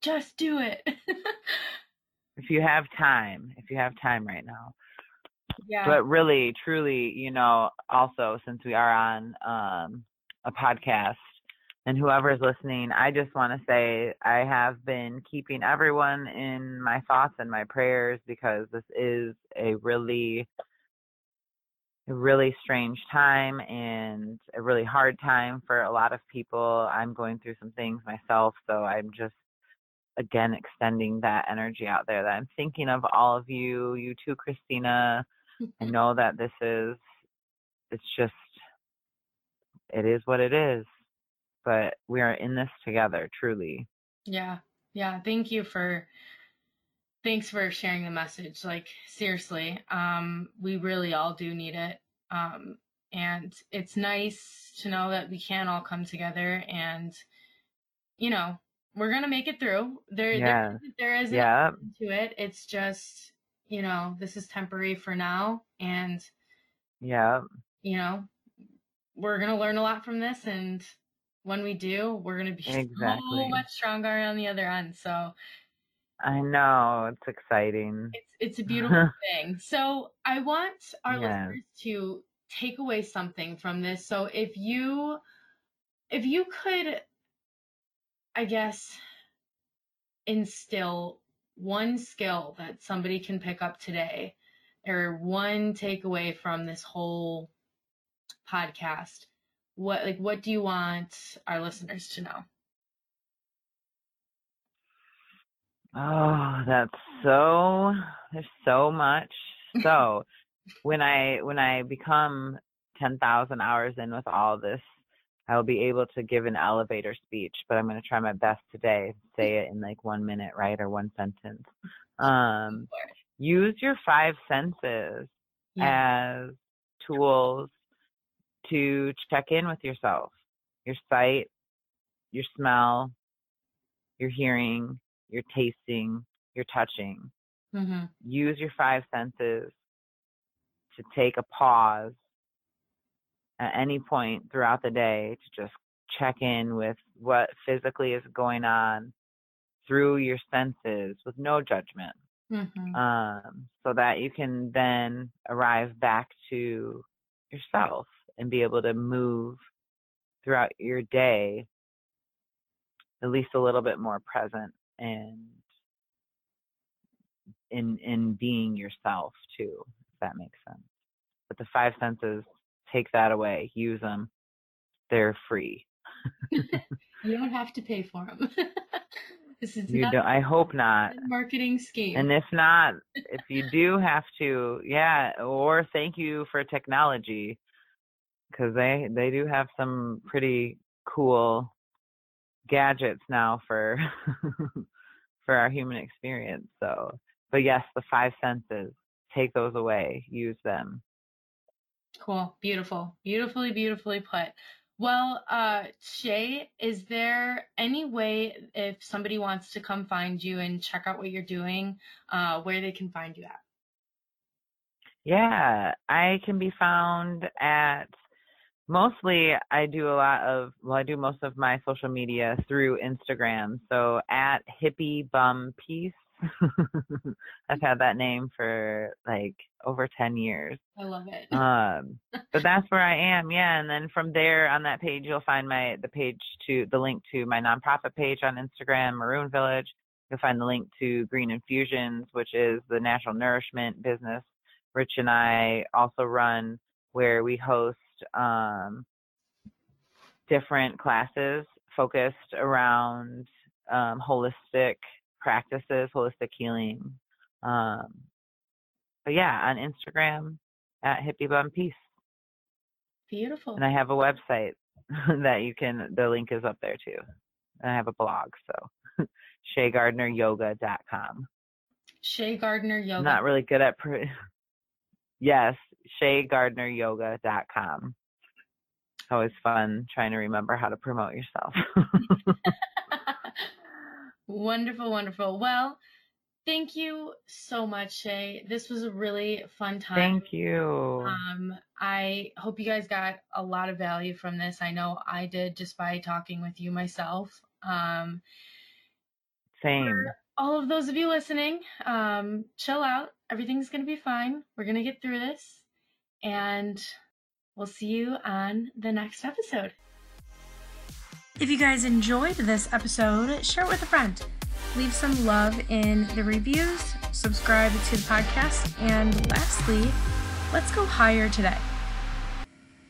just do it. if you have time, if you have time right now. Yeah. But really, truly, you know, also since we are on um a podcast, and whoever is listening, I just want to say I have been keeping everyone in my thoughts and my prayers because this is a really a really strange time and a really hard time for a lot of people. I'm going through some things myself, so I'm just again extending that energy out there that I'm thinking of all of you, you too, Christina. I know that this is it's just it is what it is but we are in this together, truly. Yeah. Yeah. Thank you for thanks for sharing the message. Like seriously, um, we really all do need it. Um, and it's nice to know that we can all come together and you know, we're gonna make it through. There yeah. there, there is yeah. to it. It's just, you know, this is temporary for now and yeah. You know, we're gonna learn a lot from this and when we do, we're going to be exactly. so much stronger on the other end. So I know it's exciting. It's it's a beautiful thing. So I want our yes. listeners to take away something from this. So if you if you could I guess instill one skill that somebody can pick up today or one takeaway from this whole podcast what like what do you want our listeners to know? Oh, that's so there's so much. So when I when I become 10,000 hours in with all this, I will be able to give an elevator speech, but I'm going to try my best today. Say it in like 1 minute, right? Or one sentence. Um use your five senses yeah. as tools to check in with yourself your sight, your smell, your hearing, your tasting, your touching. Mm-hmm. Use your five senses to take a pause at any point throughout the day to just check in with what physically is going on through your senses with no judgment Mhm. um, so that you can then arrive back to yourself and be able to move throughout your day at least a little bit more present and in in being yourself too if that makes sense but the five senses take that away use them they're free you don't have to pay for them. this is you not don't i hope not marketing scheme. And if not, if you do have to, yeah, or thank you for technology because they they do have some pretty cool gadgets now for for our human experience. So, but yes, the five senses, take those away, use them. Cool. Beautiful. Beautifully, beautifully put. Well, uh, Shea, is there any way if somebody wants to come find you and check out what you're doing, uh, where they can find you at? Yeah, I can be found at mostly I do a lot of well I do most of my social media through Instagram. So at hippie bum peace. I've had that name for like over 10 years. I love it. Um but that's where I am. Yeah, and then from there on that page you'll find my the page to the link to my nonprofit page on Instagram, Maroon Village. You'll find the link to Green Infusions, which is the natural nourishment business Rich and I also run where we host um, different classes focused around um, holistic practices, holistic healing. Um, but yeah, on Instagram at Hippie Bum Peace. Beautiful. And I have a website that you can, the link is up there too. And I have a blog, so sheagardneryoga.com. Shea Gardner Yoga. I'm not really good at, pr- yes, sheagardneryoga.com. Always fun trying to remember how to promote yourself. wonderful, wonderful. Well, thank you so much, Shea. This was a really fun time. Thank you. Um, I hope you guys got a lot of value from this. I know I did just by talking with you myself. Um, Same. all of those of you listening, um, chill out. Everything's going to be fine. We're going to get through this. And we'll see you on the next episode. If you guys enjoyed this episode, share it with a friend. Leave some love in the reviews, subscribe to the podcast, and lastly, let's go higher today.